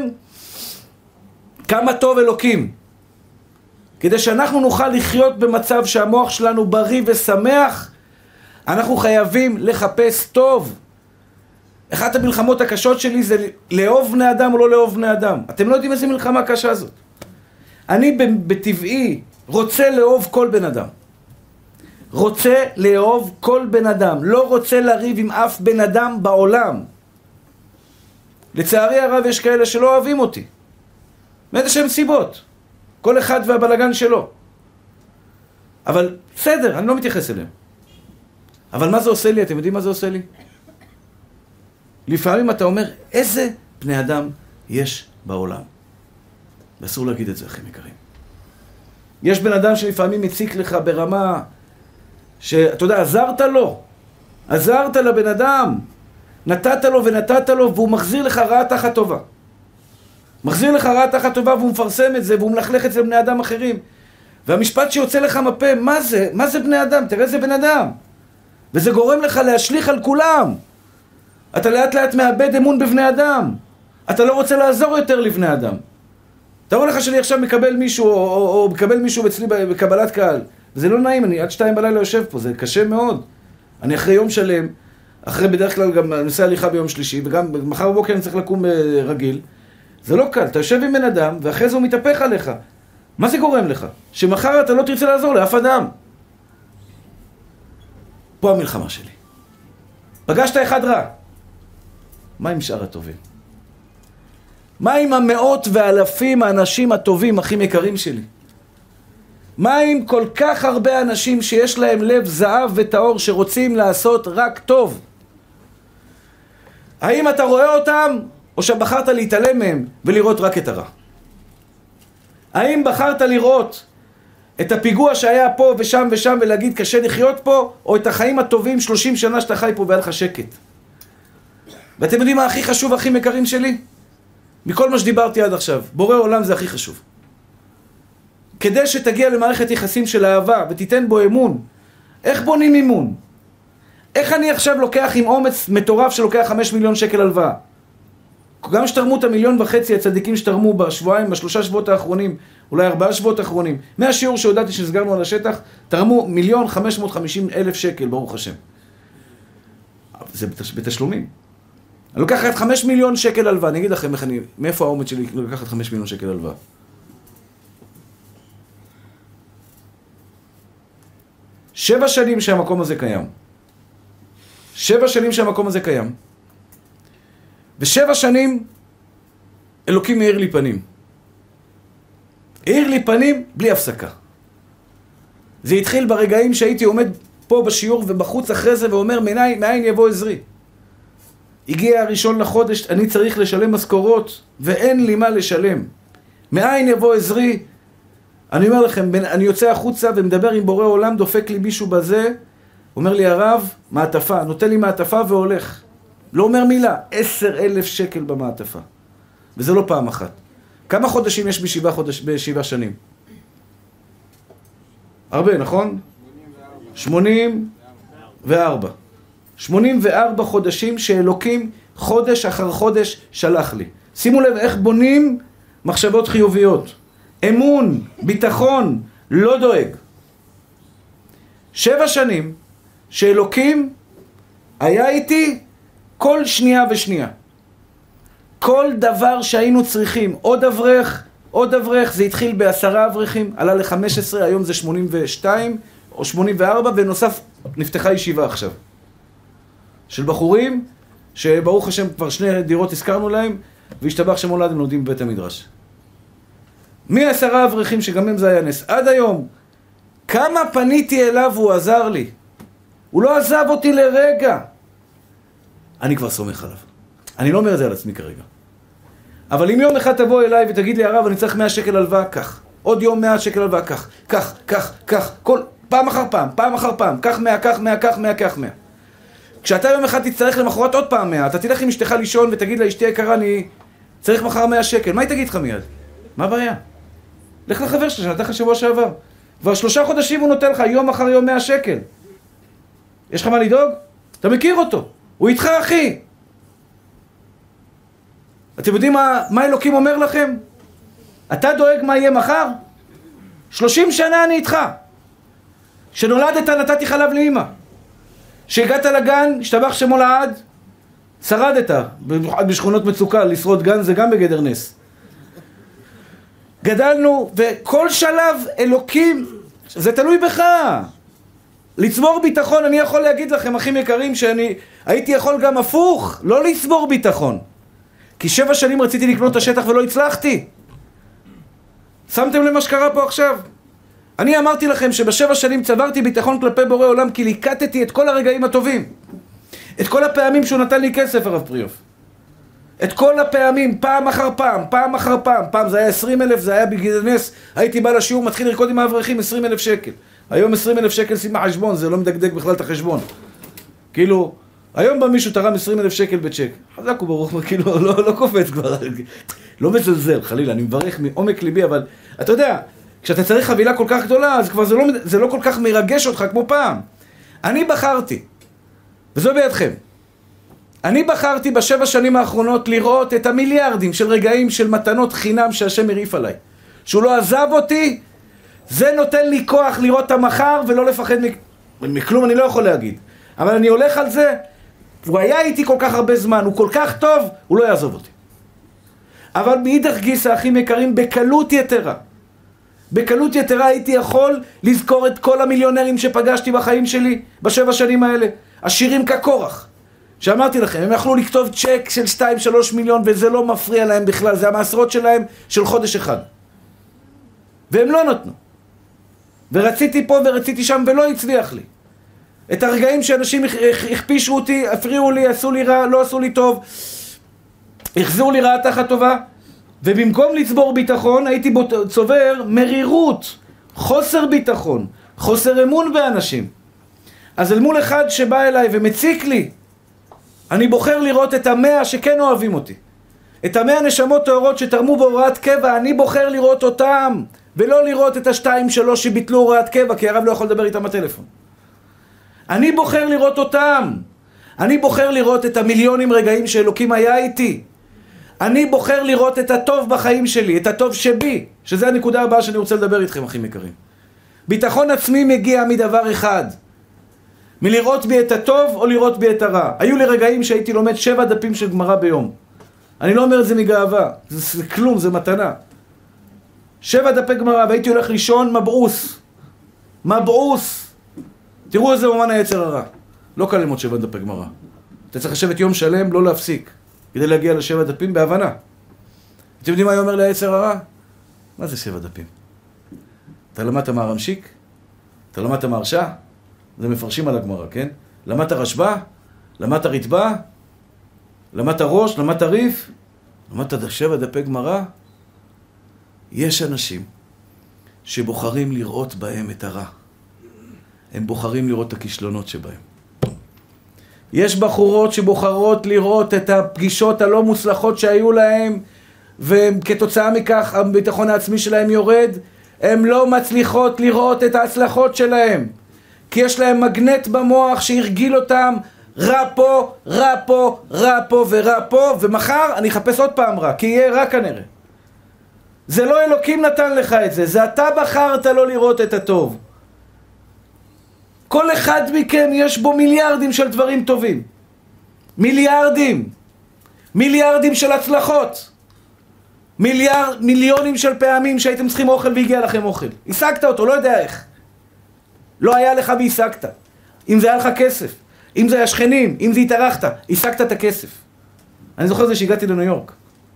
כמה טוב אלוקים. כדי שאנחנו נוכל לחיות במצב שהמוח שלנו בריא ושמח, אנחנו חייבים לחפש טוב. אחת המלחמות הקשות שלי זה לאהוב בני אדם או לא לאהוב בני אדם. אתם לא יודעים איזה מלחמה קשה זאת. אני בטבעי רוצה לאהוב כל בן אדם. רוצה לאהוב כל בן אדם. לא רוצה לריב עם אף בן אדם בעולם. לצערי הרב יש כאלה שלא אוהבים אותי. מאיזה שהם סיבות. כל אחד והבלגן שלו. אבל בסדר, אני לא מתייחס אליהם. אבל מה זה עושה לי? אתם יודעים מה זה עושה לי? לפעמים אתה אומר, איזה בני אדם יש בעולם? ואסור להגיד את זה, אחים יקרים. יש בן אדם שלפעמים מציק לך ברמה שאתה יודע, עזרת לו. עזרת לבן אדם. נתת לו ונתת לו, והוא מחזיר לך רעה תחת טובה. מחזיר לך רעה תחת טובה והוא מפרסם את זה והוא מלכלך את זה לבני אדם אחרים. והמשפט שיוצא לך מפה, מה זה? מה זה בני אדם? תראה איזה בן אדם. וזה גורם לך להשליך על כולם. אתה לאט לאט מאבד אמון בבני אדם. אתה לא רוצה לעזור יותר לבני אדם. תאר לך שאני עכשיו מקבל מישהו, או, או, או מקבל מישהו אצלי בקבלת קהל. וזה לא נעים, אני עד שתיים בלילה יושב פה, זה קשה מאוד. אני אחרי יום שלם, אחרי בדרך כלל גם נושא הליכה ביום שלישי, וגם מחר בבוקר אני צריך לקום אה, רגיל. זה לא קל, אתה יושב עם בן אדם, ואחרי זה הוא מתהפך עליך. מה זה גורם לך? שמחר אתה לא תרצה לעזור לאף אדם. פה המלחמה שלי. פגשת אחד רע. מה עם שאר הטובים? מה עם המאות ואלפים האנשים הטובים, אחים יקרים שלי? מה עם כל כך הרבה אנשים שיש להם לב זהב וטהור שרוצים לעשות רק טוב? האם אתה רואה אותם, או שבחרת להתעלם מהם ולראות רק את הרע? האם בחרת לראות את הפיגוע שהיה פה ושם ושם ולהגיד קשה לחיות פה, או את החיים הטובים 30 שנה שאתה חי פה והיה לך שקט? ואתם יודעים מה הכי חשוב, אחים יקרים שלי? מכל מה שדיברתי עד עכשיו, בורא עולם זה הכי חשוב. כדי שתגיע למערכת יחסים של אהבה ותיתן בו אמון, איך בונים אמון? איך אני עכשיו לוקח עם אומץ מטורף שלוקח חמש מיליון שקל הלוואה? גם שתרמו את המיליון וחצי הצדיקים שתרמו בשבועיים, בשלושה שבועות האחרונים, אולי ארבעה שבועות האחרונים, מהשיעור שהודעתי שסגרנו על השטח, תרמו מיליון חמש מאות חמישים אלף שקל, ברוך השם. זה בתשלומים. אני לוקח את חמש מיליון שקל הלוואה, אני אגיד לכם איך אני, מאיפה האומץ שלי לקחת חמש מיליון שקל הלוואה. שבע שנים שהמקום הזה קיים. שבע שנים שהמקום הזה קיים. ושבע שנים אלוקים מאיר לי פנים. האיר לי פנים בלי הפסקה. זה התחיל ברגעים שהייתי עומד פה בשיעור ובחוץ אחרי זה ואומר מאין יבוא עזרי. הגיע הראשון לחודש, אני צריך לשלם משכורות ואין לי מה לשלם. מאין יבוא עזרי? אני אומר לכם, אני יוצא החוצה ומדבר עם בורא עולם, דופק לי מישהו בזה, אומר לי הרב, מעטפה, נותן לי מעטפה והולך. לא אומר מילה, עשר אלף שקל במעטפה. וזה לא פעם אחת. כמה חודשים יש בשבעה, חודש, שנים? הרבה, נכון? שמונים וארבע. שמונים וארבע חודשים שאלוקים חודש אחר חודש שלח לי. שימו לב איך בונים מחשבות חיוביות. אמון, ביטחון, לא דואג. שבע שנים שאלוקים היה איתי כל שנייה ושנייה. כל דבר שהיינו צריכים, עוד אברך, עוד אברך, זה התחיל בעשרה אברכים, עלה לחמש עשרה, היום זה שמונים ושתיים או שמונים וארבע, ונוסף נפתחה ישיבה עכשיו. של בחורים, שברוך השם כבר שני דירות הזכרנו להם, והשתבח שם הולד הם לומדים בבית המדרש. מעשרה אברכים שגם הם זה היה נס, עד היום, כמה פניתי אליו והוא עזר לי. הוא לא עזב אותי לרגע. אני כבר סומך עליו. אני לא אומר את זה על עצמי כרגע. אבל אם יום אחד תבוא אליי ותגיד לי, הרב, אני צריך 100 שקל הלוואה, קח. עוד יום 100 שקל הלוואה, קח. קח, קח, קח. כל... פעם אחר פעם, פעם אחר פעם. קח 100, קח 100, קח 100, קח 100. כשאתה יום אחד תצטרך למחרת עוד פעם 100, אתה תלך עם אשתך לישון ותגיד לה, אשתי יקרה, אני צריך מחר 100 שקל. מה היא תגיד לך מיד? מה הבעיה? לך לחבר שלך שנתן לך שבוע שעבר. כבר שלושה חודשים הוא נותן לך יום אחר יום 100 שקל. יש לך מה לדאוג? אתה מכיר אותו. הוא איתך, אחי. אתם יודעים מה, מה אלוקים אומר לכם? אתה דואג מה יהיה מחר? שלושים שנה אני איתך. כשנולדת נתתי חלב לאימא. כשהגעת לגן, השתבח שמו לעד, שרדת. במיוחד בשכונות מצוקה, לשרוד גן זה גם בגדר נס. גדלנו, וכל שלב אלוקים, זה תלוי בך. לצבור ביטחון, אני יכול להגיד לכם, אחים יקרים, שאני הייתי יכול גם הפוך, לא לצבור ביטחון. כי שבע שנים רציתי לקנות את השטח ולא הצלחתי. שמתם לב מה שקרה פה עכשיו? אני אמרתי לכם שבשבע שנים צברתי ביטחון כלפי בורא עולם כי ליקטתי את כל הרגעים הטובים. את כל הפעמים שהוא נתן לי כסף, הרב פריוף. את כל הפעמים, פעם אחר פעם, פעם אחר פעם. פעם זה היה עשרים אלף, זה היה בגלל נס. הייתי בא לשיעור, מתחיל לרקוד עם האברכים, עשרים אלף שקל. היום עשרים אלף שקל שים חשבון, זה לא מדקדק בכלל את החשבון. כאילו, היום בא מישהו תרם עשרים אלף שקל בצ'ק. חזק וברוך, כאילו, לא, לא קופץ כבר. לא מזלזל, חלילה, אני מברך מעומק ליבי, אבל אתה יודע, כשאתה צריך חבילה כל כך גדולה, אז כבר זה לא, זה לא כל כך מרגש אותך כמו פעם. אני בחרתי, וזו בידכם. אני בחרתי בשבע שנים האחרונות לראות את המיליארדים של רגעים של מתנות חינם שהשם הרעיף עליי. שהוא לא עזב אותי, זה נותן לי כוח לראות את המחר ולא לפחד מכלום אני לא יכול להגיד. אבל אני הולך על זה, הוא היה איתי כל כך הרבה זמן, הוא כל כך טוב, הוא לא יעזוב אותי. אבל מאידך גיסא, אחים יקרים, בקלות יתרה. בקלות יתרה הייתי יכול לזכור את כל המיליונרים שפגשתי בחיים שלי בשבע שנים האלה. עשירים כקורח. שאמרתי לכם, הם יכלו לכתוב צ'ק של 2-3 מיליון וזה לא מפריע להם בכלל, זה המעשרות שלהם של חודש אחד. והם לא נתנו. ורציתי פה ורציתי שם ולא הצליח לי. את הרגעים שאנשים הכפישו אותי, הפריעו לי, עשו לי רע, לא עשו לי טוב, החזירו לי רעה תחת טובה, ובמקום לצבור ביטחון הייתי צובר מרירות, חוסר ביטחון, חוסר אמון באנשים. אז אל מול אחד שבא אליי ומציק לי, אני בוחר לראות את המאה שכן אוהבים אותי. את המאה נשמות טהורות שתרמו בהוראת קבע, אני בוחר לראות אותם, ולא לראות את השתיים שלוש שביטלו הוראת קבע, כי הרב לא יכול לדבר איתם בטלפון. אני בוחר לראות אותם. אני בוחר לראות את המיליונים רגעים שאלוקים היה איתי. אני בוחר לראות את הטוב בחיים שלי, את הטוב שבי, שזה הנקודה הבאה שאני רוצה לדבר איתכם, אחים יקרים. ביטחון עצמי מגיע מדבר אחד, מלראות בי את הטוב או לראות בי את הרע. היו לי רגעים שהייתי לומד שבע דפים של גמרא ביום. אני לא אומר את זה מגאווה, זה, זה כלום, זה מתנה. שבע דפי גמרא, והייתי הולך לישון מבעוס. מבעוס. תראו איזה אומן היצר הרע. לא קל ללמוד שבע דפי גמרא. אתה צריך לשבת יום שלם, לא להפסיק. כדי להגיע לשבע דפים בהבנה. אתם יודעים מה היה אומר לי היצר הרע? מה זה שבע דפים? אתה למדת מהרמשיק? אתה למדת מהרשע? זה מפרשים על הגמרא, כן? למדת רשב"א? למדת רתב"א? למדת ראש? למדת ריף? למדת שבע דפי גמרא? יש אנשים שבוחרים לראות בהם את הרע. הם בוחרים לראות את הכישלונות שבהם. יש בחורות שבוחרות לראות את הפגישות הלא מוצלחות שהיו להם וכתוצאה מכך הביטחון העצמי שלהם יורד הן לא מצליחות לראות את ההצלחות שלהם כי יש להם מגנט במוח שהרגיל אותם רע פה, רע פה, רע פה ורע פה ומחר אני אחפש עוד פעם רע כי יהיה רע כנראה זה לא אלוקים נתן לך את זה, זה אתה בחרת לא לראות את הטוב כל אחד מכם יש בו מיליארדים של דברים טובים. מיליארדים. מיליארדים של הצלחות. מיליארד, מיליונים של פעמים שהייתם צריכים אוכל והגיע לכם אוכל. השגת אותו, לא יודע איך. לא היה לך והשגת. אם זה היה לך כסף, אם זה היה שכנים, אם זה התארחת, השגת את הכסף. אני זוכר זה שהגעתי לניו יורק.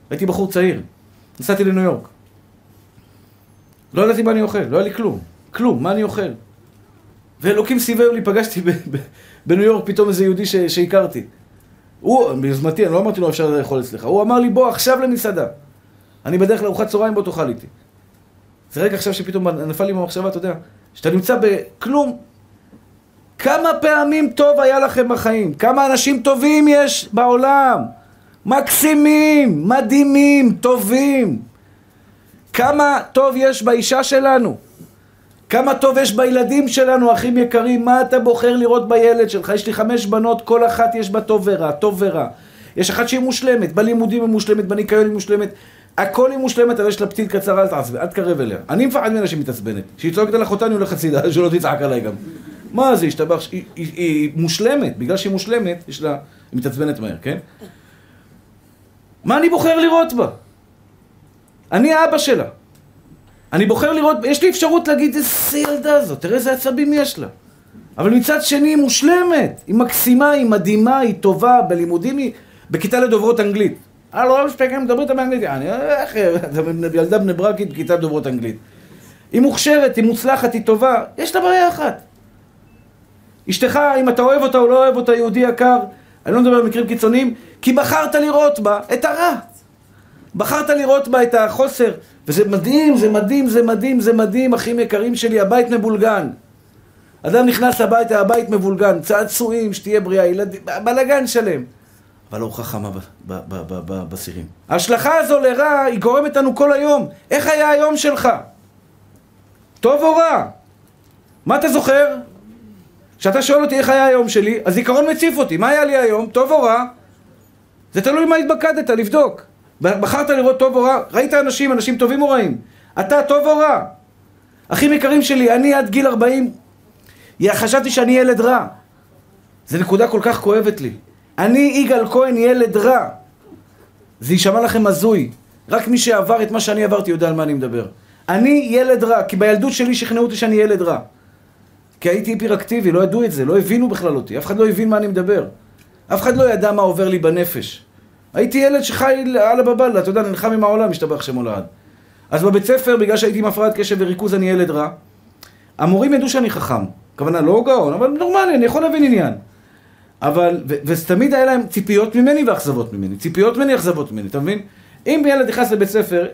הייתי בחור צעיר. נסעתי לניו יורק. לא ידעתי מה אני אוכל, לא היה לי כלום. כלום, מה אני אוכל? ואלוקים סיבר לי, פגשתי בניו יורק פתאום איזה יהודי שהכרתי. הוא, ביוזמתי, אני לא אמרתי לו אפשר לאכול אצלך, הוא אמר לי בוא עכשיו למסעדה. אני בדרך לארוחת צהריים בוא תאכל איתי. זה רגע עכשיו שפתאום נפל לי במחשבה, אתה יודע, שאתה נמצא בכלום. כמה פעמים טוב היה לכם בחיים? כמה אנשים טובים יש בעולם? מקסימים, מדהימים, טובים. כמה טוב יש באישה שלנו. כמה טוב יש בילדים שלנו, אחים יקרים, מה אתה בוחר לראות בילד שלך? יש לי חמש בנות, כל אחת יש בה טוב ורע, טוב ורע. יש אחת שהיא מושלמת, בלימודים היא מושלמת, בניקיון היא מושלמת, הכל היא מושלמת, אבל יש לה פתיל קצר, אל תעצבן, אל תקרב אליה. אני מפחד ממנה שהיא מתעצבנת. כשהיא צועקת על אחותה אני הולך הצידה, שלא תצעק עליי גם. מה זה, השתבח, היא, היא, היא מושלמת, בגלל שהיא מושלמת, יש לה, היא מתעצבנת מהר, כן? מה אני בוחר לראות בה? אני האבא שלה. אני בוחר לראות, יש לי אפשרות להגיד איזה ילדה זאת, תראה איזה עצבים יש לה. אבל מצד שני היא מושלמת, היא מקסימה, היא מדהימה, היא טובה, בלימודים היא... בכיתה לדוברות אנגלית. אה, לא מספיק, איתה באנגלית. אני, איך, ילדה בני ברקית בכיתה לדוברות אנגלית. היא מוכשרת, היא מוצלחת, היא טובה, יש לה בעיה אחת. אשתך, אם אתה אוהב אותה או לא אוהב אותה, יהודי יקר, אני לא מדבר על מקרים קיצוניים, כי בחרת לראות בה את הרע. בחרת לראות בה את החוסר. וזה מדהים, זה מדהים, זה מדהים, זה מדהים, אחים יקרים שלי, הבית מבולגן. אדם נכנס הביתה, הבית מבולגן, צעצועים, שתהיה בריאה, ילדים, בלאגן שלם. אבל לא חכמה בסירים. ההשלכה הזו לרע, היא גורמת לנו כל היום. איך היה היום שלך? טוב או רע? מה אתה זוכר? כשאתה שואל אותי איך היה היום שלי, הזיכרון מציף אותי. מה היה לי היום? טוב או רע? זה תלוי מה התבקדת, לבדוק. בחרת לראות טוב או רע? ראית אנשים, אנשים טובים או רעים? אתה טוב או רע? אחים יקרים שלי, אני עד גיל 40, חשבתי שאני ילד רע. זו נקודה כל כך כואבת לי. אני, יגאל כהן, ילד רע. זה יישמע לכם הזוי. רק מי שעבר את מה שאני עברתי יודע על מה אני מדבר. אני ילד רע, כי בילדות שלי שכנעו אותי שאני ילד רע. כי הייתי היפראקטיבי, לא ידעו את זה, לא הבינו בכלל אותי, אף אחד לא הבין מה אני מדבר. אף אחד לא ידע מה עובר לי בנפש. הייתי ילד שחי על הבבלה, אתה יודע, נלחם עם העולם, משתבח שמו לעד. אז בבית ספר, בגלל שהייתי עם הפרעת קשב וריכוז, אני ילד רע. המורים ידעו שאני חכם. הכוונה, לא גאון, אבל נורמלי, אני יכול להבין עניין. אבל, ותמיד היה להם ציפיות ממני ואכזבות ממני. ציפיות ממני, אכזבות ממני, אתה מבין? אם ילד נכנס לבית ספר,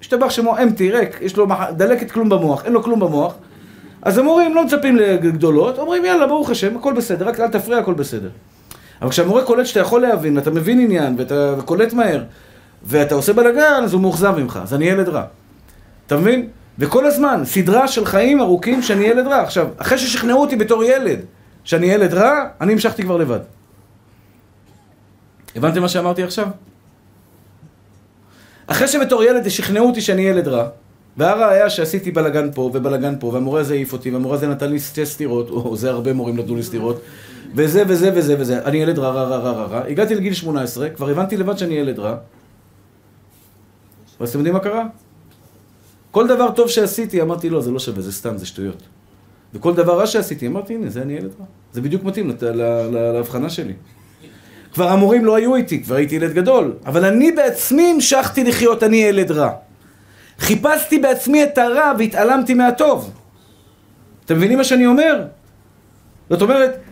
השתבח שמו אמפטי, ריק, יש לו דלקת כלום במוח, אין לו כלום במוח, אז המורים לא מצפים לגדולות, אומרים יאללה, ברוך השם, הכל בסדר, רק אל תפריע, הכל בסדר. אבל כשהמורה קולט שאתה יכול להבין, ואתה מבין עניין, ואתה קולט מהר, ואתה עושה בלאגן, אז הוא מאוכזב ממך, אז אני ילד רע. אתה מבין? וכל הזמן, סדרה של חיים ארוכים שאני ילד רע. עכשיו, אחרי ששכנעו אותי בתור ילד שאני ילד רע, אני המשכתי כבר לבד. הבנתם מה שאמרתי עכשיו? אחרי שבתור ילד שכנעו אותי שאני ילד רע, והראיה שעשיתי בלאגן פה ובלאגן פה, והמורה הזה העיף אותי, והמורה הזה נתן לי שתי סטירות, או זה הרבה מורים נתנו לי סטירות, וזה וזה וזה וזה, אני ילד רע, רע, רע, רע, רע, רע. הגעתי לגיל 18, כבר הבנתי לבד שאני ילד רע. אבל אתם יודעים מה קרה? כל דבר טוב שעשיתי, אמרתי, לא, זה לא שווה, זה סתם, זה שטויות. וכל דבר רע שעשיתי, אמרתי, הנה, זה אני ילד רע. זה בדיוק מתאים להבחנה שלי. כבר המורים לא היו איתי, כבר הייתי ילד גדול, אבל אני בעצמי המשכתי לחיות, אני ילד רע. חיפשתי בעצמי את הרע והתעלמתי מהטוב. אתם מבינים מה שאני אומר? זאת אומרת,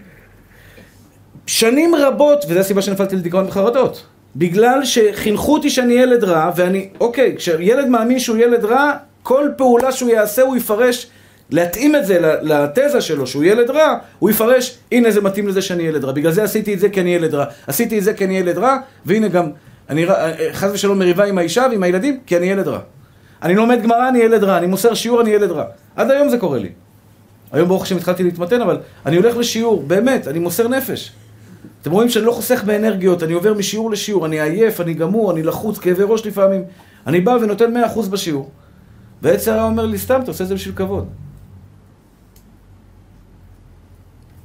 שנים רבות, וזו הסיבה שנפלתי לדיכאון וחרדות, בגלל שחינכו אותי שאני ילד רע, ואני, אוקיי, כשילד מאמין שהוא ילד רע, כל פעולה שהוא יעשה הוא יפרש, להתאים את זה לתזה שלו שהוא ילד רע, הוא יפרש, הנה זה מתאים לזה שאני ילד רע, בגלל זה עשיתי את זה כי אני ילד רע, עשיתי את זה כי אני ילד רע, והנה גם, אני חס ושלום מריבה עם האישה ועם הילדים, כי אני ילד רע. אני לומד גמרא, אני ילד רע, אני מוסר שיעור, אני ילד רע. עד היום זה קורה לי. היום ברוך השם התחלתי להתמתן, אבל אני הולך לשיעור, באמת, אני מוסר נפש. אתם רואים שאני לא חוסך באנרגיות, אני עובר משיעור לשיעור, אני עייף, אני גמור, אני לחוץ, כאבי ראש לפעמים. אני בא ונותן 100% בשיעור. ועצר היה אומר לי, סתם, אתה עושה את זה בשביל כבוד.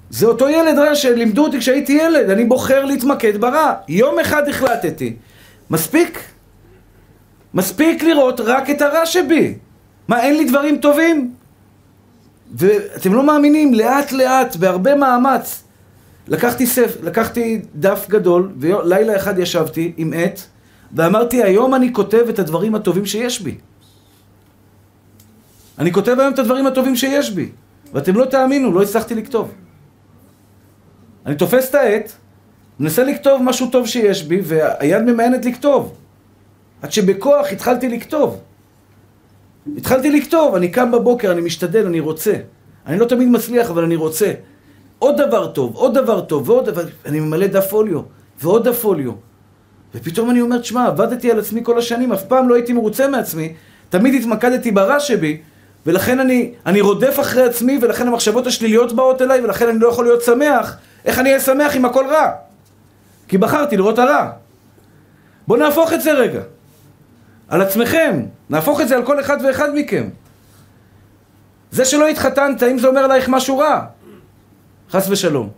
זה אותו ילד רע שלימדו אותי כשהייתי ילד, אני בוחר להתמקד ברע. יום אחד החלטתי, מספיק? מספיק לראות רק את הרע שבי. מה, אין לי דברים טובים? ואתם לא מאמינים, לאט לאט, בהרבה מאמץ, לקחתי ספר, לקחתי דף גדול, ולילה אחד ישבתי עם עט, ואמרתי, היום אני כותב את הדברים הטובים שיש בי. אני כותב היום את הדברים הטובים שיש בי, ואתם לא תאמינו, לא הצלחתי לכתוב. אני תופס את העט, מנסה לכתוב משהו טוב שיש בי, והיד ממאנת לכתוב. עד שבכוח התחלתי לכתוב. התחלתי לכתוב, אני קם בבוקר, אני משתדל, אני רוצה. אני לא תמיד מצליח, אבל אני רוצה. עוד דבר טוב, עוד דבר טוב, ועוד דבר... אני ממלא דף פוליו, ועוד דף פוליו. ופתאום אני אומר, תשמע, עבדתי על עצמי כל השנים, אף פעם לא הייתי מרוצה מעצמי. תמיד התמקדתי ברע שבי, ולכן אני, אני רודף אחרי עצמי, ולכן המחשבות השליליות באות אליי, ולכן אני לא יכול להיות שמח. איך אני אהיה שמח אם הכל רע? כי בחרתי לראות הרע. בואו נהפוך את זה רגע. על עצמכם. נהפוך את זה על כל אחד ואחד מכם. זה שלא התחתנת, אם זה אומר עלייך משהו רע. חס ושלום.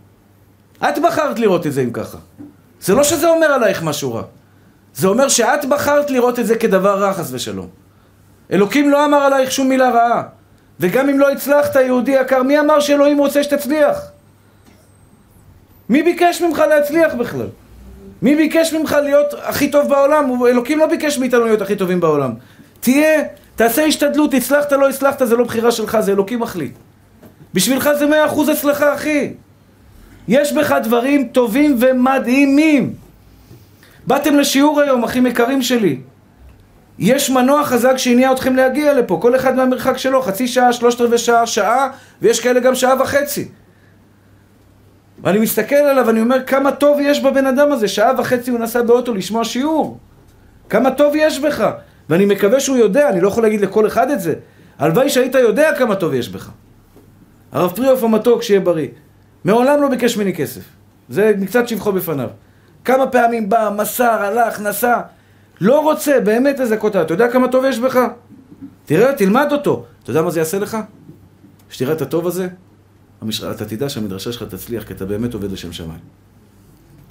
את בחרת לראות את זה אם ככה. זה לא שזה אומר עלייך משהו רע. זה אומר שאת בחרת לראות את זה כדבר רע, חס ושלום. אלוקים לא אמר עלייך שום מילה רעה. וגם אם לא הצלחת, יהודי יקר, מי אמר שאלוהים רוצה שתצליח? מי ביקש ממך להצליח בכלל? מי ביקש ממך להיות הכי טוב בעולם? אלוקים לא ביקש מאיתנו להיות הכי טובים בעולם. תהיה, תעשה השתדלות, הצלחת, לא הצלחת, זה לא בחירה שלך, זה אלוקים מחליט. בשבילך זה מאה אחוז אצלך, אחי. יש בך דברים טובים ומדהימים. באתם לשיעור היום, אחים יקרים שלי. יש מנוע חזק שהניע אתכם להגיע לפה, כל אחד מהמרחק שלו, חצי שעה, שלושת רבעי שעה, שעה, ויש כאלה גם שעה וחצי. ואני מסתכל עליו ואני אומר כמה טוב יש בבן אדם הזה, שעה וחצי הוא נסע באוטו לשמוע שיעור. כמה טוב יש בך. ואני מקווה שהוא יודע, אני לא יכול להגיד לכל אחד את זה. הלוואי שהיית יודע כמה טוב יש בך. הרב פריאוף המתוק, שיהיה בריא. מעולם לא ביקש ממני כסף. זה מקצת שבחו בפניו. כמה פעמים בא, מסר, הלך, נסע. לא רוצה באמת לזכות אתה יודע כמה טוב יש בך? תראה, תלמד אותו. אתה יודע מה זה יעשה לך? שתראה את הטוב הזה, המש... אתה תדע שהמדרשה שלך תצליח, כי אתה באמת עובד לשם שמיים.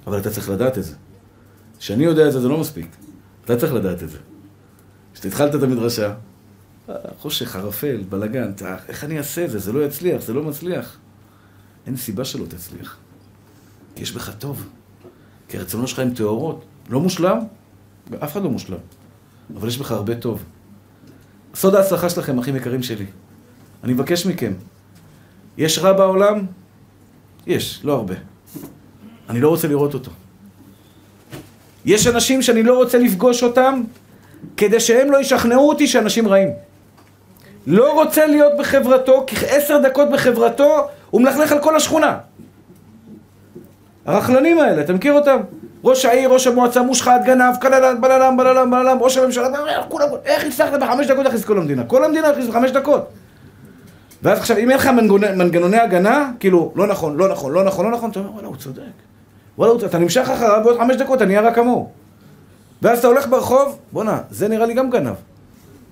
אבל אתה צריך לדעת את זה. כשאני יודע את זה, זה לא מספיק. אתה צריך לדעת את זה. כשהתחלת את המדרשה, חושך, ערפל, בלאגן, איך אני אעשה את זה? זה לא יצליח, זה לא מצליח. אין סיבה שלא תצליח. כי יש בך טוב. כי הרצונות שלך הם טהורות. לא מושלם? אף אחד לא מושלם. אבל יש בך הרבה טוב. סוד ההצלחה שלכם, אחים יקרים שלי. אני מבקש מכם, יש רע בעולם? יש, לא הרבה. אני לא רוצה לראות אותו. יש אנשים שאני לא רוצה לפגוש אותם כדי שהם לא ישכנעו אותי שאנשים רעים. לא רוצה להיות בחברתו, כי עשר דקות בחברתו הוא מלכלך על כל השכונה. הרכלנים האלה, אתה מכיר אותם? ראש העיר, ראש המועצה, מושחת, גנב, קללן, בללם, בללם, בללם, ראש הממשלה, כולם, איך הצלחת בחמש דקות להכניס כל המדינה? כל המדינה הכניס בחמש דקות. ואז עכשיו, אם אין לך מנגנוני, הגנה, כאילו, לא נכון, לא נכון, לא נכון, לא נכון, אתה אומר, וואלה, הוא צודק. וואלה, אתה נמשך אחריו, בעוד חמש דקות אתה נהיה רק כמוהו. ואז אתה הולך ברחוב, בואנה, זה נראה לי גם גנב.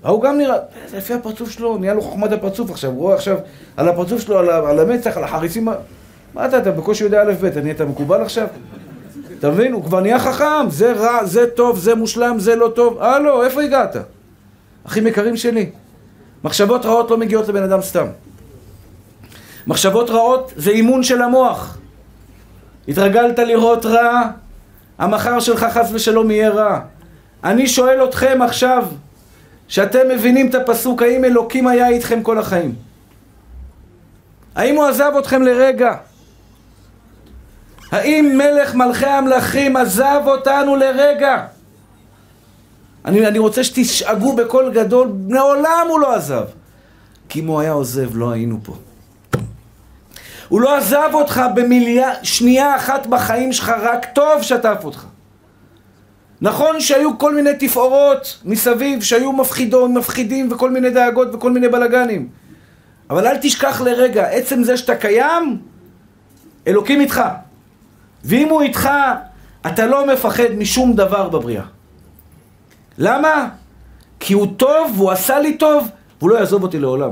ההוא גם נראה, לפי הפרצוף שלו, נהיה לו חוכמת הפרצוף עכשיו, הוא רואה עכשיו על הפרצוף שלו, על, על המצח, על החריצים, מה אתה, אתה בקושי יודע א' ב', אתה נהיית מקובל עכשיו? אתה מבין? הוא כבר נהיה חכם, זה רע, זה טוב, זה מושלם, זה לא טוב, הלו, איפה הגעת? אחים יקרים שלי, מחשבות רעות לא מגיעות לבן אדם סתם. מחשבות רעות זה אימון של המוח. התרגלת לראות רע, המחר שלך חס ושלום יהיה רע. אני שואל אתכם עכשיו, שאתם מבינים את הפסוק, האם אלוקים היה איתכם כל החיים? האם הוא עזב אתכם לרגע? האם מלך מלכי המלכים עזב אותנו לרגע? אני, אני רוצה שתשאגו בקול גדול, מעולם הוא לא עזב. כי אם הוא היה עוזב, לא היינו פה. הוא לא עזב אותך במיליארד, שנייה אחת בחיים שלך, רק טוב שטף אותך. נכון שהיו כל מיני תפאורות מסביב שהיו מפחידו, מפחידים וכל מיני דאגות וכל מיני בלאגנים. אבל אל תשכח לרגע, עצם זה שאתה קיים, אלוקים איתך. ואם הוא איתך, אתה לא מפחד משום דבר בבריאה. למה? כי הוא טוב, והוא עשה לי טוב, והוא לא יעזוב אותי לעולם.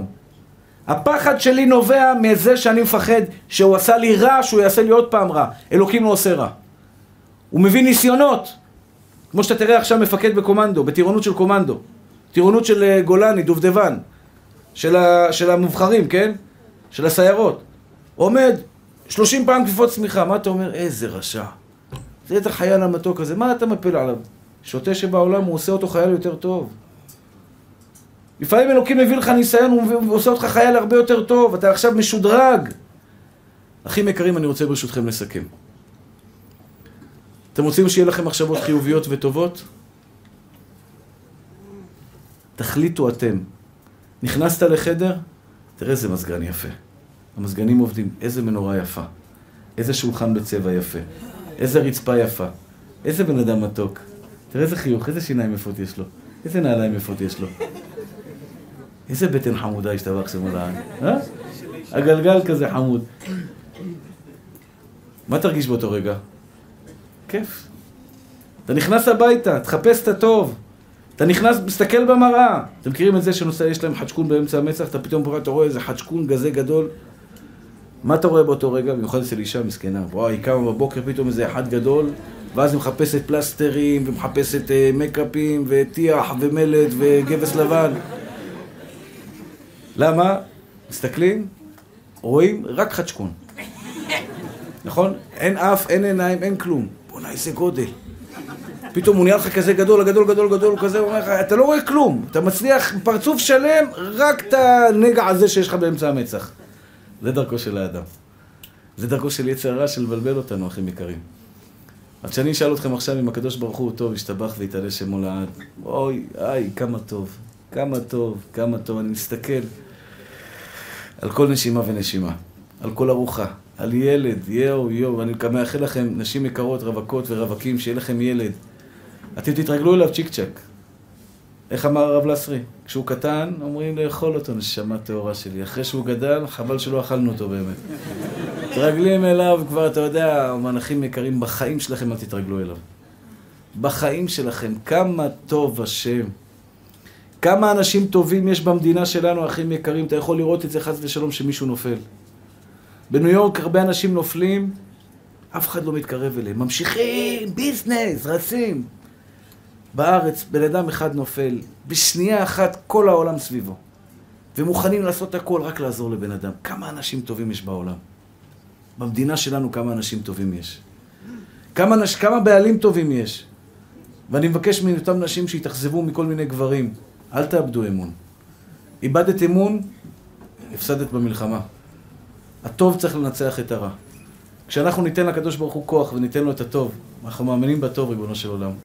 הפחד שלי נובע מזה שאני מפחד שהוא עשה לי רע, שהוא יעשה לי עוד פעם רע. אלוקים לא עושה רע. הוא מביא ניסיונות. כמו שאתה תראה עכשיו מפקד בקומנדו, בטירונות של קומנדו. טירונות של אה, גולני, דובדבן. של, ה, של המובחרים, כן? של הסיירות. עומד, שלושים פעם כפיפות צמיחה. מה אתה אומר? איזה רשע. זה את החייל המתוק הזה, מה אתה מפיל עליו? שוטה שבעולם הוא עושה אותו חייל יותר טוב. לפעמים אלוקים מביא לך ניסיון, הוא עושה אותך חייל הרבה יותר טוב, אתה עכשיו משודרג. אחים יקרים, אני רוצה ברשותכם לסכם. אתם רוצים שיהיה לכם מחשבות חיוביות וטובות? תחליטו אתם. נכנסת לחדר, תראה איזה מזגן יפה. המזגנים עובדים, איזה מנורה יפה. איזה שולחן בצבע יפה. איזה רצפה יפה. איזה בן אדם מתוק. תראה איזה חיוך, איזה שיניים יפות יש לו. איזה נעליים יפות יש לו. איזה בטן חמודה השתבח שמו לעד, אה? הגלגל כזה חמוד. מה תרגיש באותו רגע? כיף. אתה נכנס הביתה, תחפש את הטוב. אתה נכנס, מסתכל במראה. אתם מכירים את זה שנוסע, יש להם חדשקון באמצע המצח, אתה פתאום פה, אתה רואה איזה חדשקון גזה גדול. מה אתה רואה באותו רגע? במיוחד אצל אישה מסכנה. וואי, היא קמה בבוקר, פתאום איזה אחד גדול, ואז היא מחפשת פלסטרים, ומחפשת אה, מקאפים, וטיח, ומלט, וגבס לבן. למה? מסתכלים, רואים רק חדשקון. נכון? אין אף, אין עיניים, אין כלום. בוא'נה, איזה גודל. פתאום הוא נהיה לך כזה גדול, גדול, גדול, גדול, כזה, הוא אומר לך, אתה לא רואה כלום. אתה מצליח, פרצוף שלם, רק את הנגע הזה שיש לך באמצע המצח. זה דרכו של האדם. זה דרכו של יצר הרע של לבלבל אותנו, אחים יקרים. אז כשאני אשאל אתכם עכשיו אם הקדוש ברוך הוא טוב, ישתבח ויתעלה שמו לעד. אוי, איי, כמה טוב, כמה טוב, כמה טוב. אני מסתכל על כל נשימה ונשימה, על כל ארוחה, על ילד, יואו, יואו. אני מאחל לכם, נשים יקרות, רווקות ורווקים, שיהיה לכם ילד. אתם תתרגלו אליו צ'יק צ'אק. איך אמר הרב לסרי? כשהוא קטן, אומרים לאכול אותו, נשמה טהורה שלי. אחרי שהוא גדל, חבל שלא אכלנו אותו באמת. מתרגלים אליו כבר, אתה יודע, מנחים יקרים, בחיים שלכם אל תתרגלו אליו. בחיים שלכם, כמה טוב השם. כמה אנשים טובים יש במדינה שלנו, אחים יקרים. אתה יכול לראות את זה חס ושלום שמישהו נופל. בניו יורק הרבה אנשים נופלים, אף אחד לא מתקרב אליהם. ממשיכים, ביזנס, רצים. בארץ בן אדם אחד נופל, בשנייה אחת כל העולם סביבו. ומוכנים לעשות הכל רק לעזור לבן אדם. כמה אנשים טובים יש בעולם? במדינה שלנו כמה אנשים טובים יש. כמה, נש... כמה בעלים טובים יש. ואני מבקש מאותם נשים שיתאכזבו מכל מיני גברים, אל תאבדו אמון. איבדת אמון, הפסדת במלחמה. הטוב צריך לנצח את הרע. כשאנחנו ניתן לקדוש ברוך הוא כוח וניתן לו את הטוב, אנחנו מאמינים בטוב, ריבונו של עולם.